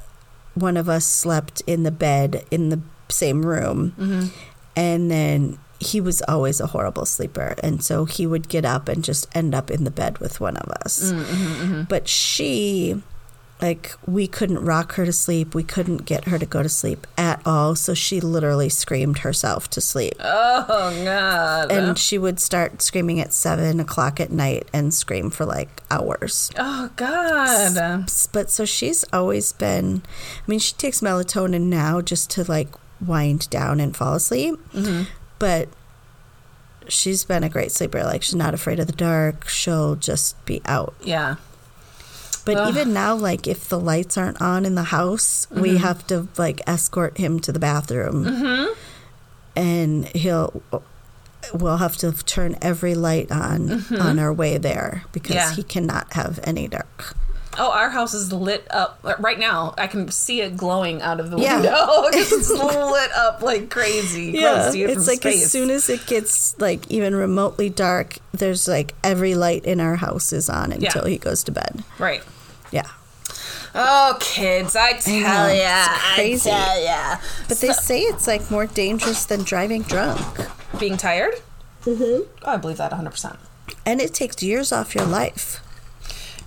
one of us slept in the bed in the same room. And then he was always a horrible sleeper. And so he would get up and just end up in the bed with one of us. Mm, mm-hmm, mm-hmm. But she, like, we couldn't rock her to sleep. We couldn't get her to go to sleep at all. So she literally screamed herself to sleep. Oh God. And she would start screaming at seven o'clock at night and scream for like hours. oh God. But so she's always been, I mean, she takes melatonin now just to like wind down and fall asleep. Mm-hmm. But she's been a great sleeper. Like, she's not afraid of the dark. She'll just be out. Yeah. But Ugh. even now, like, if the lights aren't on in the house, we mm-hmm. have to like escort him to the bathroom. Mm-hmm. And he'll, we'll have to turn every light on mm-hmm. on our way there because Yeah. he cannot have any dark. Oh, our house is lit up right now. I can see it glowing out of the Yeah. window. it's lit up like crazy. Yeah, can see it it's from like space. as soon as it gets like even remotely dark, there's like every light in our house is on until Yeah. he goes to bed. right. Yeah, Oh, kids! I tell know, ya, crazy. I tell ya. but they say it's like more dangerous than driving drunk, Being tired. Mm-hmm. Oh, I believe that 100. percent and it takes years off your life.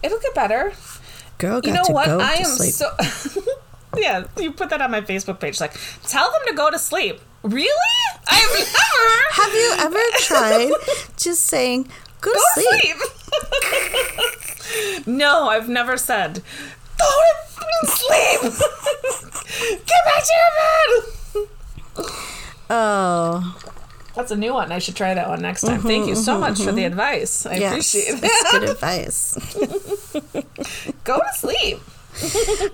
It'll get better. Girl got You know to what? go I to am sleep. so. yeah, you put that on my Facebook page. Like, tell them to go to sleep. Really? I've never. Have you ever tried just saying go to Go to sleep? sleep. no, I've never said. Go to sleep. Get back to your bed. Oh, That's a new one. I should try that one next time. Thank you mm-hmm, so mm-hmm, much for the mm-hmm. advice. I yes, appreciate that's it. good advice. Go to sleep.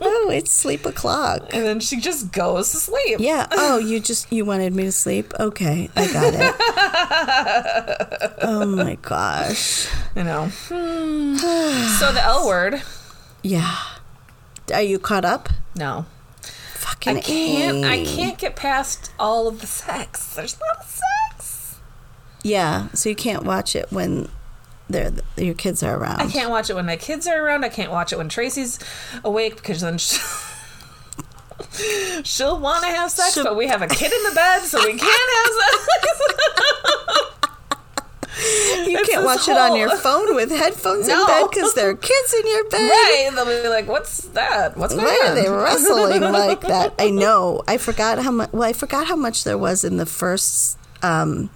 oh, it's sleep o'clock. And then she just goes to sleep. Yeah. Oh, you just you wanted me to sleep? Okay, I got it. oh my gosh. You know. Hmm. so the L word. Yeah. Are you caught up? No. Fucking I can't. I A. can't get past all of the sex. There's a lot of sex. Yeah. So you can't watch it when they're your kids are around. I can't watch it when my kids are around. I can't watch it when Tracy's awake because then she, she'll want to have sex, She'll- but we have a kid in the bed, so we can't have sex. You It's can't watch it on your phone with headphones in bed because there are kids in your bed. right? They'll be like, "What's that? What's going Why are they wrestling like that? I know. I forgot how much. Well, I forgot how much there was in the first, um,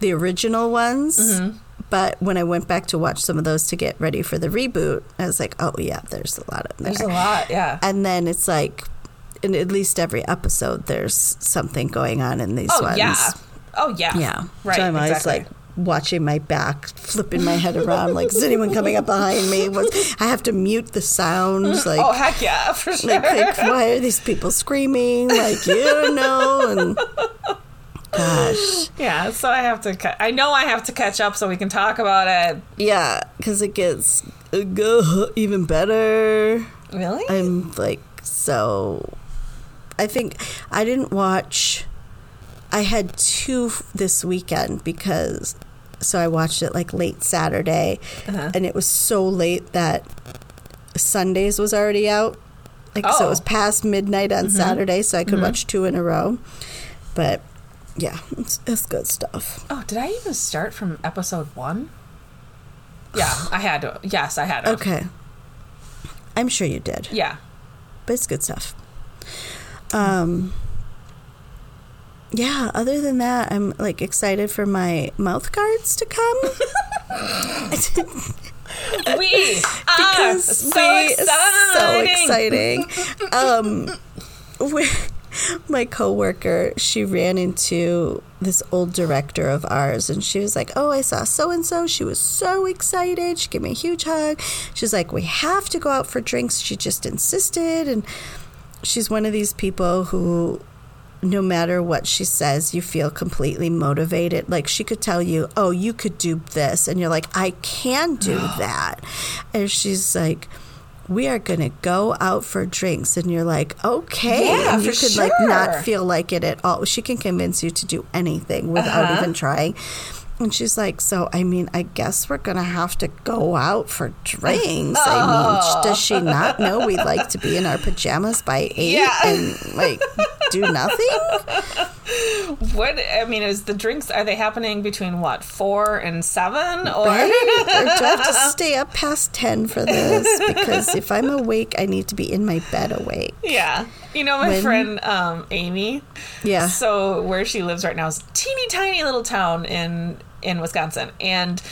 the original ones. Mm-hmm. But when I went back to watch some of those to get ready for the reboot, I was like, "Oh yeah, there's a lot of there." There's a lot. Yeah. and then it's like, in at least every episode, there's something going on in these Oh ones. yeah. Oh yeah. Yeah. Right. So I'm always exactly. like watching my back, flipping my head around, like, is anyone coming up behind me? Was I have to mute the sounds? Like, oh heck yeah, for sure. like, like, why are these people screaming? Like, you don't know. And gosh, yeah. So I have to. ca- I know I have to catch up so we can talk about it. yeah, because it gets uh, even better. Really? I'm like so. I think I didn't watch. I had two f- this weekend because so I watched it like late Saturday, Uh-huh. and it was so late that Sundays was already out. Like so, it was Oh. past midnight on Saturday, so I could watch two in a row. But yeah, it's, it's good stuff. Oh, did I even start from episode one? Yeah, I had to. Yes, I had to. Okay, I'm sure you did, Yeah. but it's good stuff. Um. Yeah, other than that, I'm like excited for my mouth guards to come. We are so we- exciting. so exciting. um, we, my coworker, she ran into this old director of ours, and she was like, "Oh, I saw so and so. She was so excited. She gave me a huge hug. She's like, we have to go out for drinks. She just insisted, and she's one of these people who no matter what she says, you feel completely motivated. Like she could tell you, "Oh, you could do this," and you're like, "I can do that," and she's like. We are gonna go out for drinks, and you're like, okay. Yeah, and you could like not feel like it at all. She can convince you to do anything without Uh-huh. even trying. And she's like, so I mean, I guess we're gonna have to go out for drinks. I mean, does she not know we like to be in our pajamas by eight Yeah. and like do nothing? What I mean is the drinks are they happening between what four and seven or Right? or do I have to stay up past ten for this? Because if I'm awake, I need to be in my bed awake. yeah. You know my When- friend um, Amy. Yeah. So where she lives right now is a teeny tiny little town in in Wisconsin, and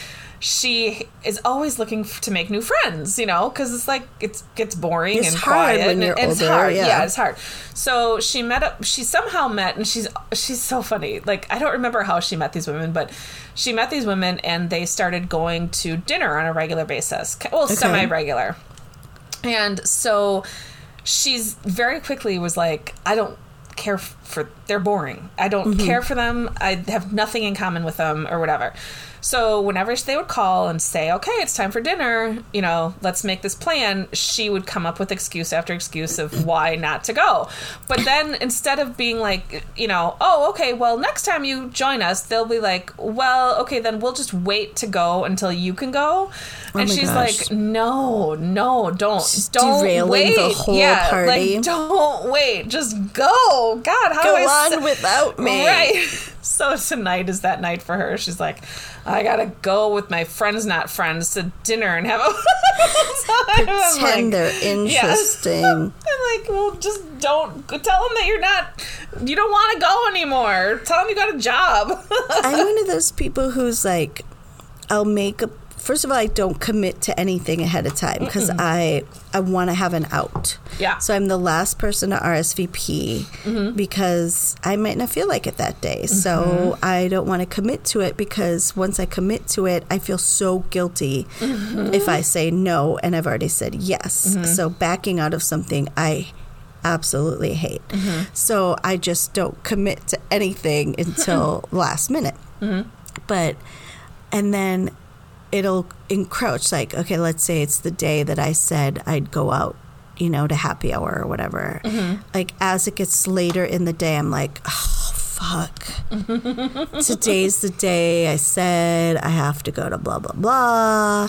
she is always looking f- to make new friends. You know, because it's like it's gets boring It's and hard quiet. when and you're it's older, hard. yeah. it's hard. So she met up. She somehow met, and she's she's so funny. Like I don't remember how she met these women, but she met these women, and they started going to dinner on a regular basis. Well, semi regular. And so she's very quickly was like, I don't care for they're boring. I don't Mm-hmm. care for them. I have nothing in common with them or whatever. So whenever they would call and say, "Okay, it's time for dinner," you know, let's make this plan, she would come up with excuse after excuse of why not to go. But then instead of being like, you know, "Oh, okay, well, next time you join us," they'll be like, "Well, okay, then we'll just wait to go until you can go." Oh and Oh my she's gosh. like, "No, no, don't, She's don't derailing wait. the whole yeah, party. Like, don't wait, just go. God, how Go do I on s- without me. Right. So tonight is that night for her. She's like, I gotta go with my friends, not friends, to dinner and have a Pretend like, they're interesting. I'm like, well, just don't tell them that you're not, you don't want to go anymore. Tell them you got a job. I'm one of those people who's like, I'll make a. First of all, I don't commit to anything ahead of time because I I want to have an out. Yeah. So I'm the last person to RSVP mm-hmm. because I might not feel like it that day. So mm-hmm. I don't want to commit to it because once I commit to it, I feel so guilty mm-hmm. if I say no and I've already said yes. So backing out of something, I absolutely hate. So I just don't commit to anything until last minute. But, and then it'll encroach like, okay, let's say it's the day that I said I'd go out, you know, to happy hour or whatever. Mm-hmm. Like, as it gets later in the day, I'm like, oh, fuck. Today's the day I said I have to go to blah, blah, blah.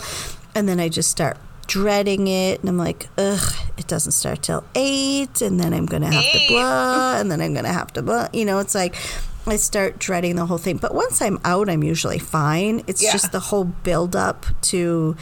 And then I just start dreading it. And I'm like, ugh, it doesn't start till eight. And then I'm going to have to blah. And then I'm going to have to blah. You know, it's like, I start dreading the whole thing. But once I'm out, I'm usually fine. It's Yeah. just the whole build up to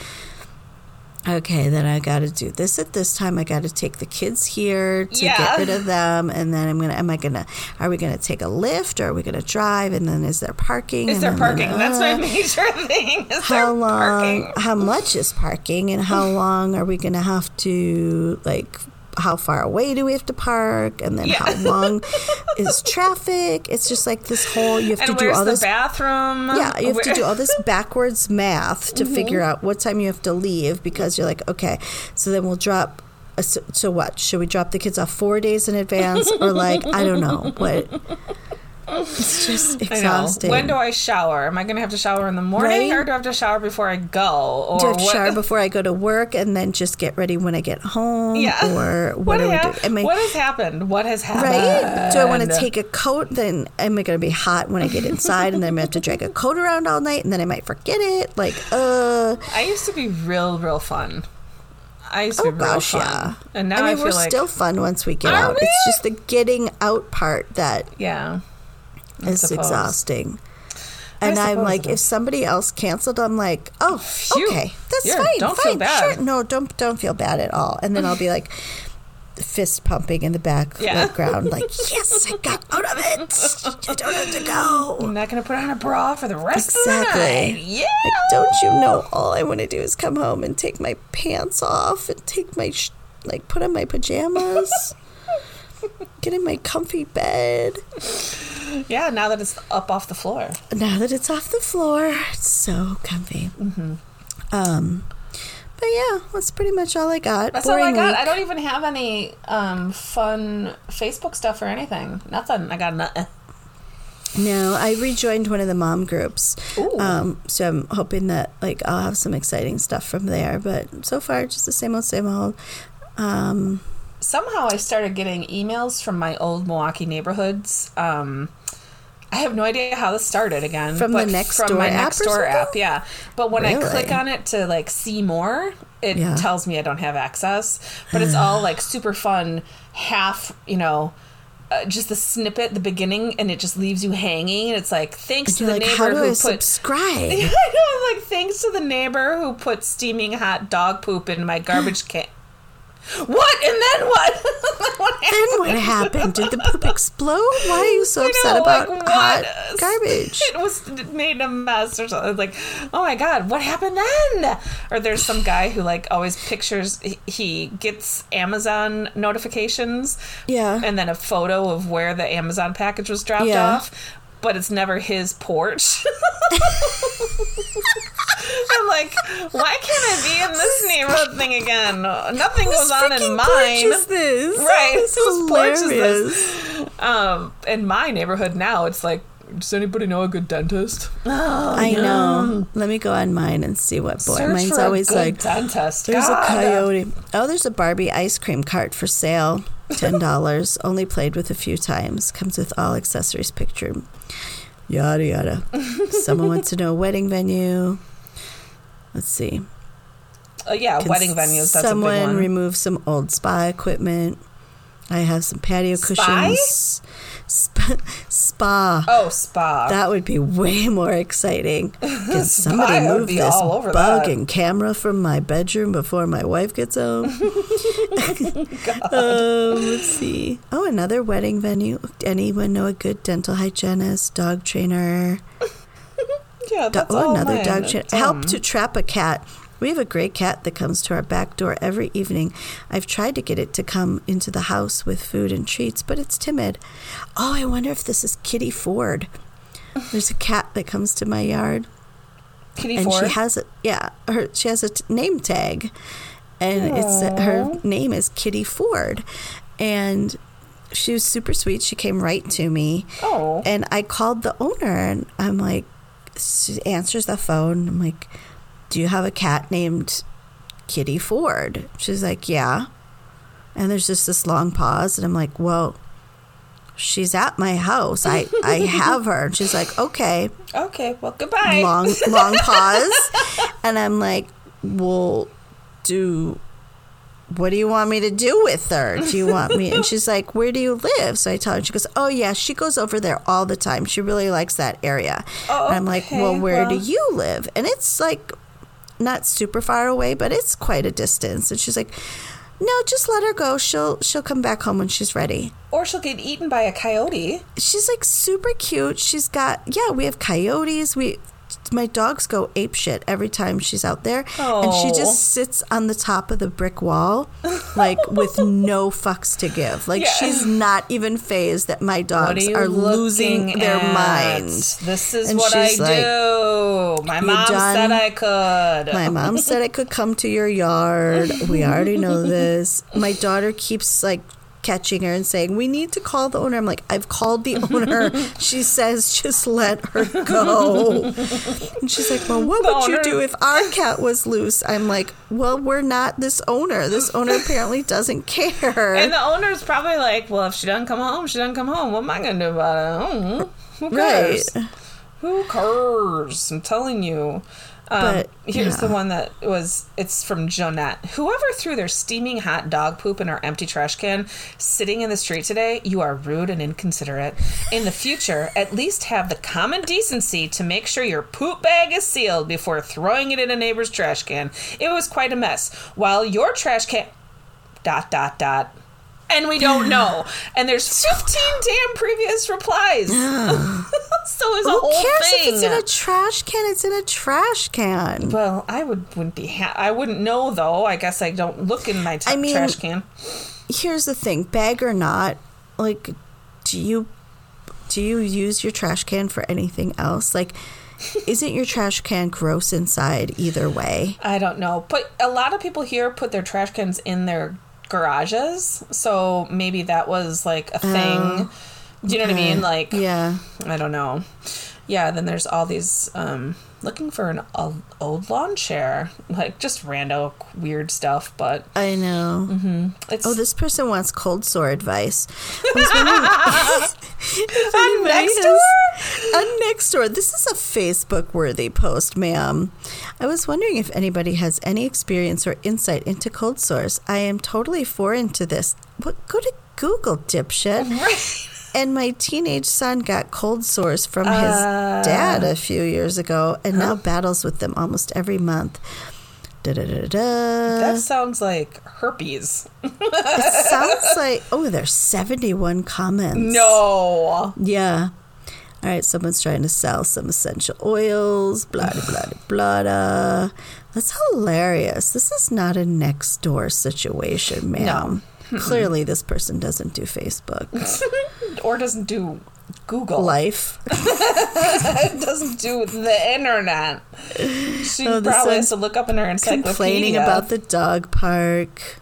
okay, then I got to do this at this time. I got to take the kids here to Yeah. get rid of them, and then I'm gonna. Am I gonna? Are we gonna take a Lyft or are we gonna drive? And then is there parking? Is And there parking? That's my uh, major thing. Is how there long? parking? How much is parking? And how long are we gonna have to like? How far away do we have to park? And then Yeah. how long is traffic? It's just like this whole. You have And to do all the this bathroom? yeah, you have to do all this backwards math to figure Mm-hmm. out what time you have to leave because you're like, okay, so then we'll drop. uh, So, so what? Should we drop the kids off four days in advance or like I don't know what? It's just exhausting. When do I shower? Am I going to have to shower in the morning, Right? or do I have to shower before I go? Or do I have to what- shower before I go to work and then just get ready when I get home? Yeah. Or what, do we hap- do? Am I, what has happened? What has happened? Right? Do I want to take a coat? Then am I going to be hot when I get inside, and then I'm going to have to drag a coat around all night, and then I might forget it? Like, uh, I used to be real, real fun. I used to Oh be real gosh, fun. yeah. And now I I, mean, feel we're like still fun once we get out. we? It's just the getting out part that yeah. I is suppose. exhausting. And I'm like, if somebody else canceled, I'm like, oh, Phew. okay, that's fine. don't fine, feel bad. Sure. No, don't don't feel bad at all. And then I'll be like, fist pumping in the Yeah. background, like, yes, I got out of it. I don't have to go. I'm not going to put on a bra for the rest of the night. Yeah. Like, don't you know? All I want to do is come home and take my pants off and take my sh- like put on my pajamas, get in my comfy bed. Yeah, now that it's up off the floor. Now that it's off the floor, it's so comfy. Um, But yeah, that's pretty much all I got. That's all I got. week. I don't even have any um, fun Facebook stuff or anything. Nothing. I got nothing. No, I rejoined one of the mom groups. Um, so I'm hoping that like I'll have some exciting stuff from there. But so far, just the same old, same old. Um, Somehow I started getting emails from my old Milwaukee neighborhoods. Um, I have no idea how this started again. From the but Nextdoor from my app or Nextdoor app, yeah. But when I click on it to like see more, it Yeah. tells me I don't have access. But it's all like super fun, half you know. Uh, just the snippet, the beginning, and it just leaves you hanging. And it's like, thanks to the like, neighbor who I put subscribe? I know, like thanks to the neighbor who put steaming hot dog poop in my garbage can. What and then what? what then what happened? Did the poop explode? Why are you so You upset know, about like, hot what? garbage? It was it made a mess or something. Like, oh my god, what happened then? Or there's some guy who like always pictures. He, he gets Amazon notifications, Yeah. and then a photo of where the Amazon package was dropped Yeah. off. But it's never his porch. I'm like, why can't I be in this neighborhood thing again? Nothing goes on in mine. porch is this? Right. It's Whose porch is this? Um, in my neighborhood now, it's like, does anybody know a good dentist? Oh, I know. Let me go on mine and see what boy. Search Mine's for a always good like dentist. There's God. a coyote. Oh, there's a Barbie ice cream cart for sale. Ten dollars. Only played with a few times. Comes with all accessories. Picture. Yada yada. Someone wants to know a wedding venue. Let's see. Uh, yeah, Can wedding venues. That's a someone big one. remove some old spa equipment. I have some patio cushions. Spa. spa. oh, spa. That would be way more exciting. Can somebody move this all over bug that. and camera from my bedroom before my wife gets home? um, let's see. Oh, another wedding venue. Anyone know a good dental hygienist, dog trainer? Yeah, Do- oh, another dog trainer. Help to trap a cat. We have a gray cat that comes to our back door every evening. I've tried to get it to come into the house with food and treats, but it's timid. Oh, I wonder if this is Kitty Ford. There's a cat that comes to my yard Kitty and Ford. she has a yeah her she has a t- name tag and it's uh, her name is kitty ford and she was super sweet she came right to me Oh. and i called the owner and i'm like she answers the phone. I'm like do you have a cat named kitty ford? She's like yeah. And there's just this long pause and i'm like well she's at my house. I i have her. And she's like okay. Okay, well, goodbye. long long pause. And i'm like well do what do you want me to do with her? Do you want me and she's like where do you live? So i tell her she goes oh yeah she goes over there all the time. She really likes that area. Oh, and i'm like well where do you live? And it's like not super far away but it's quite a distance. And she's like no just let her go. She'll she'll come back home when she's ready. Or she'll get eaten by a coyote. she's like super cute. She's got yeah, we have coyotes. We my dogs go ape shit every time she's out there, and she Oh. just sits on the top of the brick wall, like with no fucks to give. Like Yeah. she's not even phased that my dogs are losing their at? minds. This is And what I like, do. My "You mom said? I could. My mom said I could come to your yard. We already know this. My daughter keeps like catching her and saying, We need to call the owner. I'm like, I've called the owner. she says, just let her go. And she's like, Well, what The would you do if our cat was loose? I'm like, Well, we're not this owner. This owner apparently doesn't care. And the owner's probably like, well, if she doesn't come home, she doesn't come home. What am I going to do about it? Who right. cares? Who cares? I'm telling you. Um, But, here's yeah. the one that was, it's from Jonette. Whoever threw their steaming hot dog poop in our empty trash can sitting in the street today, you are rude and inconsiderate. In the future, at least have the common decency to make sure your poop bag is sealed before throwing it in a neighbor's trash can. It was quite a mess. While your trash can. Dot, dot, dot. And we don't know. And there's 15 damn previous replies. so it's a Who whole cares thing. if it's in a trash can? It's in a trash can. well, I would wouldn't be. Ha- I wouldn't know though. I guess I don't look in my t- I mean- trash can. here's the thing bag or not like do you do you use your trash can for anything else? Like, isn't your trash can gross inside either way? I don't know. But a lot of people here put their trash cans in their garages. So maybe that was like a thing. Do you know what I mean? Like, Yeah. I don't know. Yeah, then there's all these um looking for an old lawn chair, like just rando weird stuff, but I know. it's Oh, this person wants cold sore advice. I was wondering if anybody next has- On next door. This is a Facebook worthy post, ma'am. I was wondering if anybody has any experience or insight into cold sores. I am totally foreign to this. What? Go to Google, dipshit. right. And my teenage son got cold sores from his Uh. dad a few years ago and now battles with them almost every month. Da da da da. That sounds like herpes. It sounds like oh, there's 71 comments. No. Yeah. All right, someone's trying to sell some essential oils, blah blah blah blah. blah. That's hilarious. This is not a next door situation, ma'am. Clearly, this person doesn't do Facebook. Or doesn't do Google. Life. doesn't do the internet. She Oh, probably has to look up in her encyclopedia. Complaining about the dog park.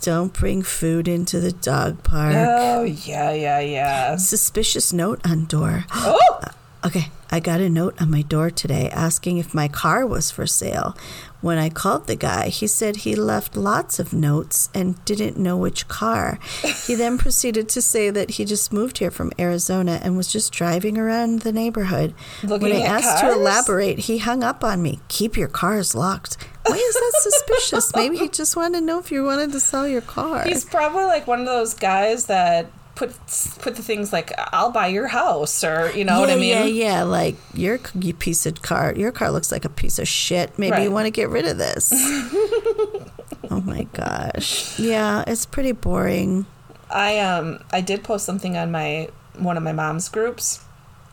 Don't bring food into the dog park. Oh yeah, yeah, yeah. Suspicious note on door. Oh, uh, Okay, I got a note on my door today asking if my car was for sale. When I called the guy, he said he left lots of notes and didn't know which car. He then proceeded to say that he just moved here from Arizona and was just driving around the neighborhood. Looking when I asked cars? to elaborate, he hung up on me. Keep your cars locked. Why is that suspicious? Maybe he just wanted to know if you wanted to sell your car. he's probably like one of those guys that put put the things like "I'll buy your house" or you know yeah, what I mean. Yeah, yeah. Like your you piece of car, your car looks like a piece of shit. Maybe you want to get rid of this. oh my gosh. Yeah, it's pretty boring. I um I did post something on my one of my mom's groups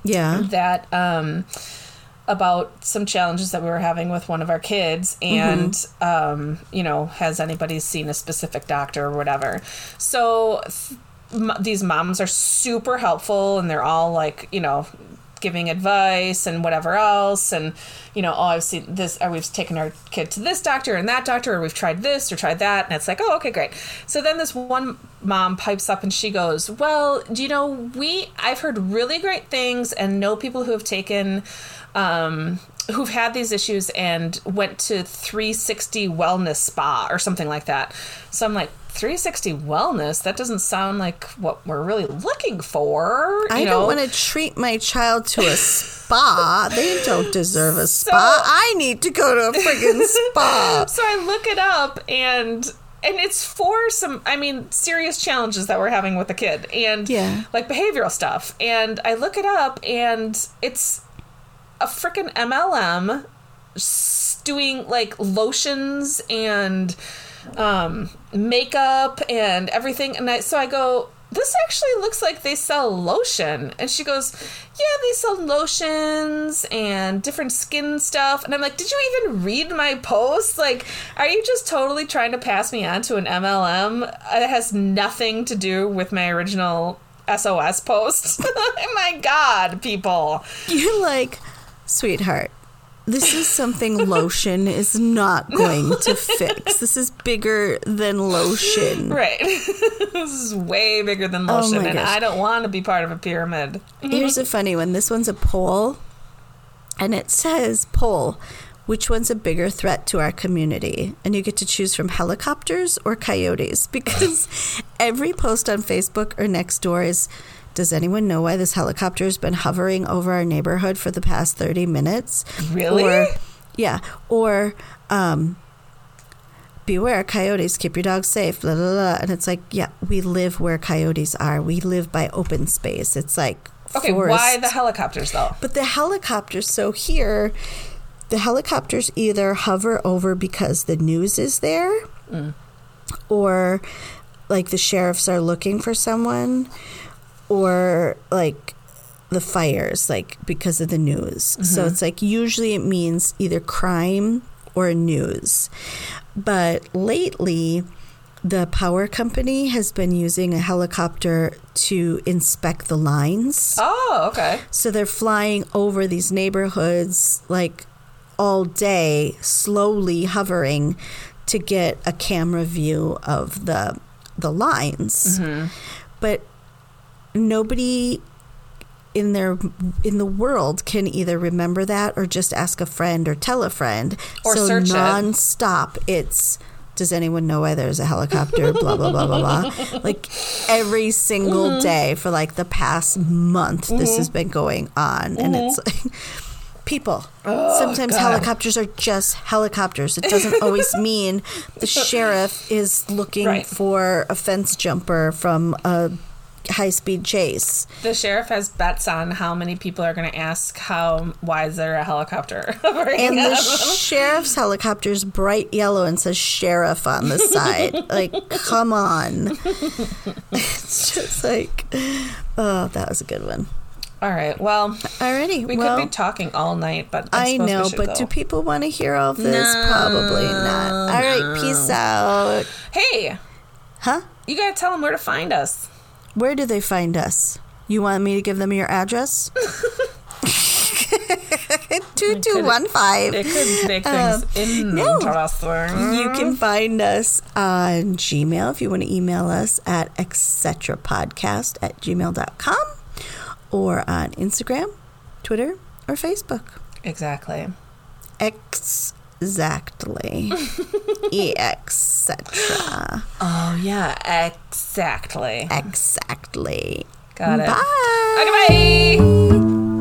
Yeah. that um about some challenges that we were having with one of our kids and um you know has anybody seen a specific doctor or whatever so th- m- these moms are super helpful and they're all like you know giving advice and whatever else. And you know oh i've seen this or we've taken our kid to this doctor and that doctor or we've tried this or tried that. And it's like oh okay great. So then this one mom pipes up and she goes well do you know we i've heard really great things and know people who have taken um who've had these issues and went to 360 wellness spa or something like that so i'm like 360 wellness that doesn't sound like what we're really looking for you I know? don't want to treat my child to a spa. They don't deserve a spa. I need to go to a friggin' spa. so I look it up and and it's for some I mean serious challenges that we're having with the kid and Yeah. like behavioral stuff and I look it up and it's a freaking MLM doing like lotions and um makeup and everything and I so I go this actually looks like they sell lotion. And she goes yeah they sell lotions and different skin stuff. And i'm like did you even read my post? Like are you just totally trying to pass me on to an mlm it has nothing to do with my original sos post. Oh my god people. You're like, sweetheart, this is something lotion is not going to fix. This is bigger than lotion. right this is way bigger than Oh lotion my and gosh. i don't want to be part of a pyramid mm-hmm. Here's a funny one. This one's a poll, and it says poll. Which one's a bigger threat to our community? And you get to choose from helicopters or coyotes because every post on Facebook or Nextdoor is Does anyone know why this helicopter has been hovering over our neighborhood for the past 30 minutes? Really? Or, yeah. Or, um, beware coyotes keep your dog safe blah, blah, blah. and it's like yeah we live where coyotes are we live by open space it's like okay forest. why the helicopters though but the helicopters so here the helicopters either hover over because the news is there or like the sheriffs are looking for someone or like the fires like because of the news so mm-hmm. it's like usually it means either crime or news but lately the power company has been using a helicopter to inspect the lines. Oh, okay. So they're flying over these neighborhoods like all day, slowly hovering to get a camera view of the the lines. Mm-hmm. But nobody in their in the world can either remember that or just ask a friend or tell a friend. Or so search it. nonstop it's does anyone know why there's a helicopter? blah blah blah blah blah. Like every single Mm-hmm. day for like the past month, this has been going on, and it's like people. Sometimes Oh, God. helicopters are just helicopters. It doesn't always mean the sheriff is looking Right. for a fence jumper from a high speed chase. The sheriff has bets on how many people are going to ask how why is there a helicopter And the sheriff's helicopter is bright yellow and says sheriff on the side. like, come on. it's just like, oh, that was a good one. All right. Well, Alrighty. we well, could be talking all night, but I, I know, but go. do people want to hear all this? Probably not. All right, peace out. hey, Huh? you got to tell them where to find us. Where do they find us? You want me to give them your address? 2215. It could make things um, no. interesting. You can find us on Gmail if you want to email us at etcpodcast at gmail.com or on Instagram, Twitter, or Facebook. Exactly. Exactly. Etc. Oh, yeah. Exactly. Exactly. Got it. Bye. Okay, bye.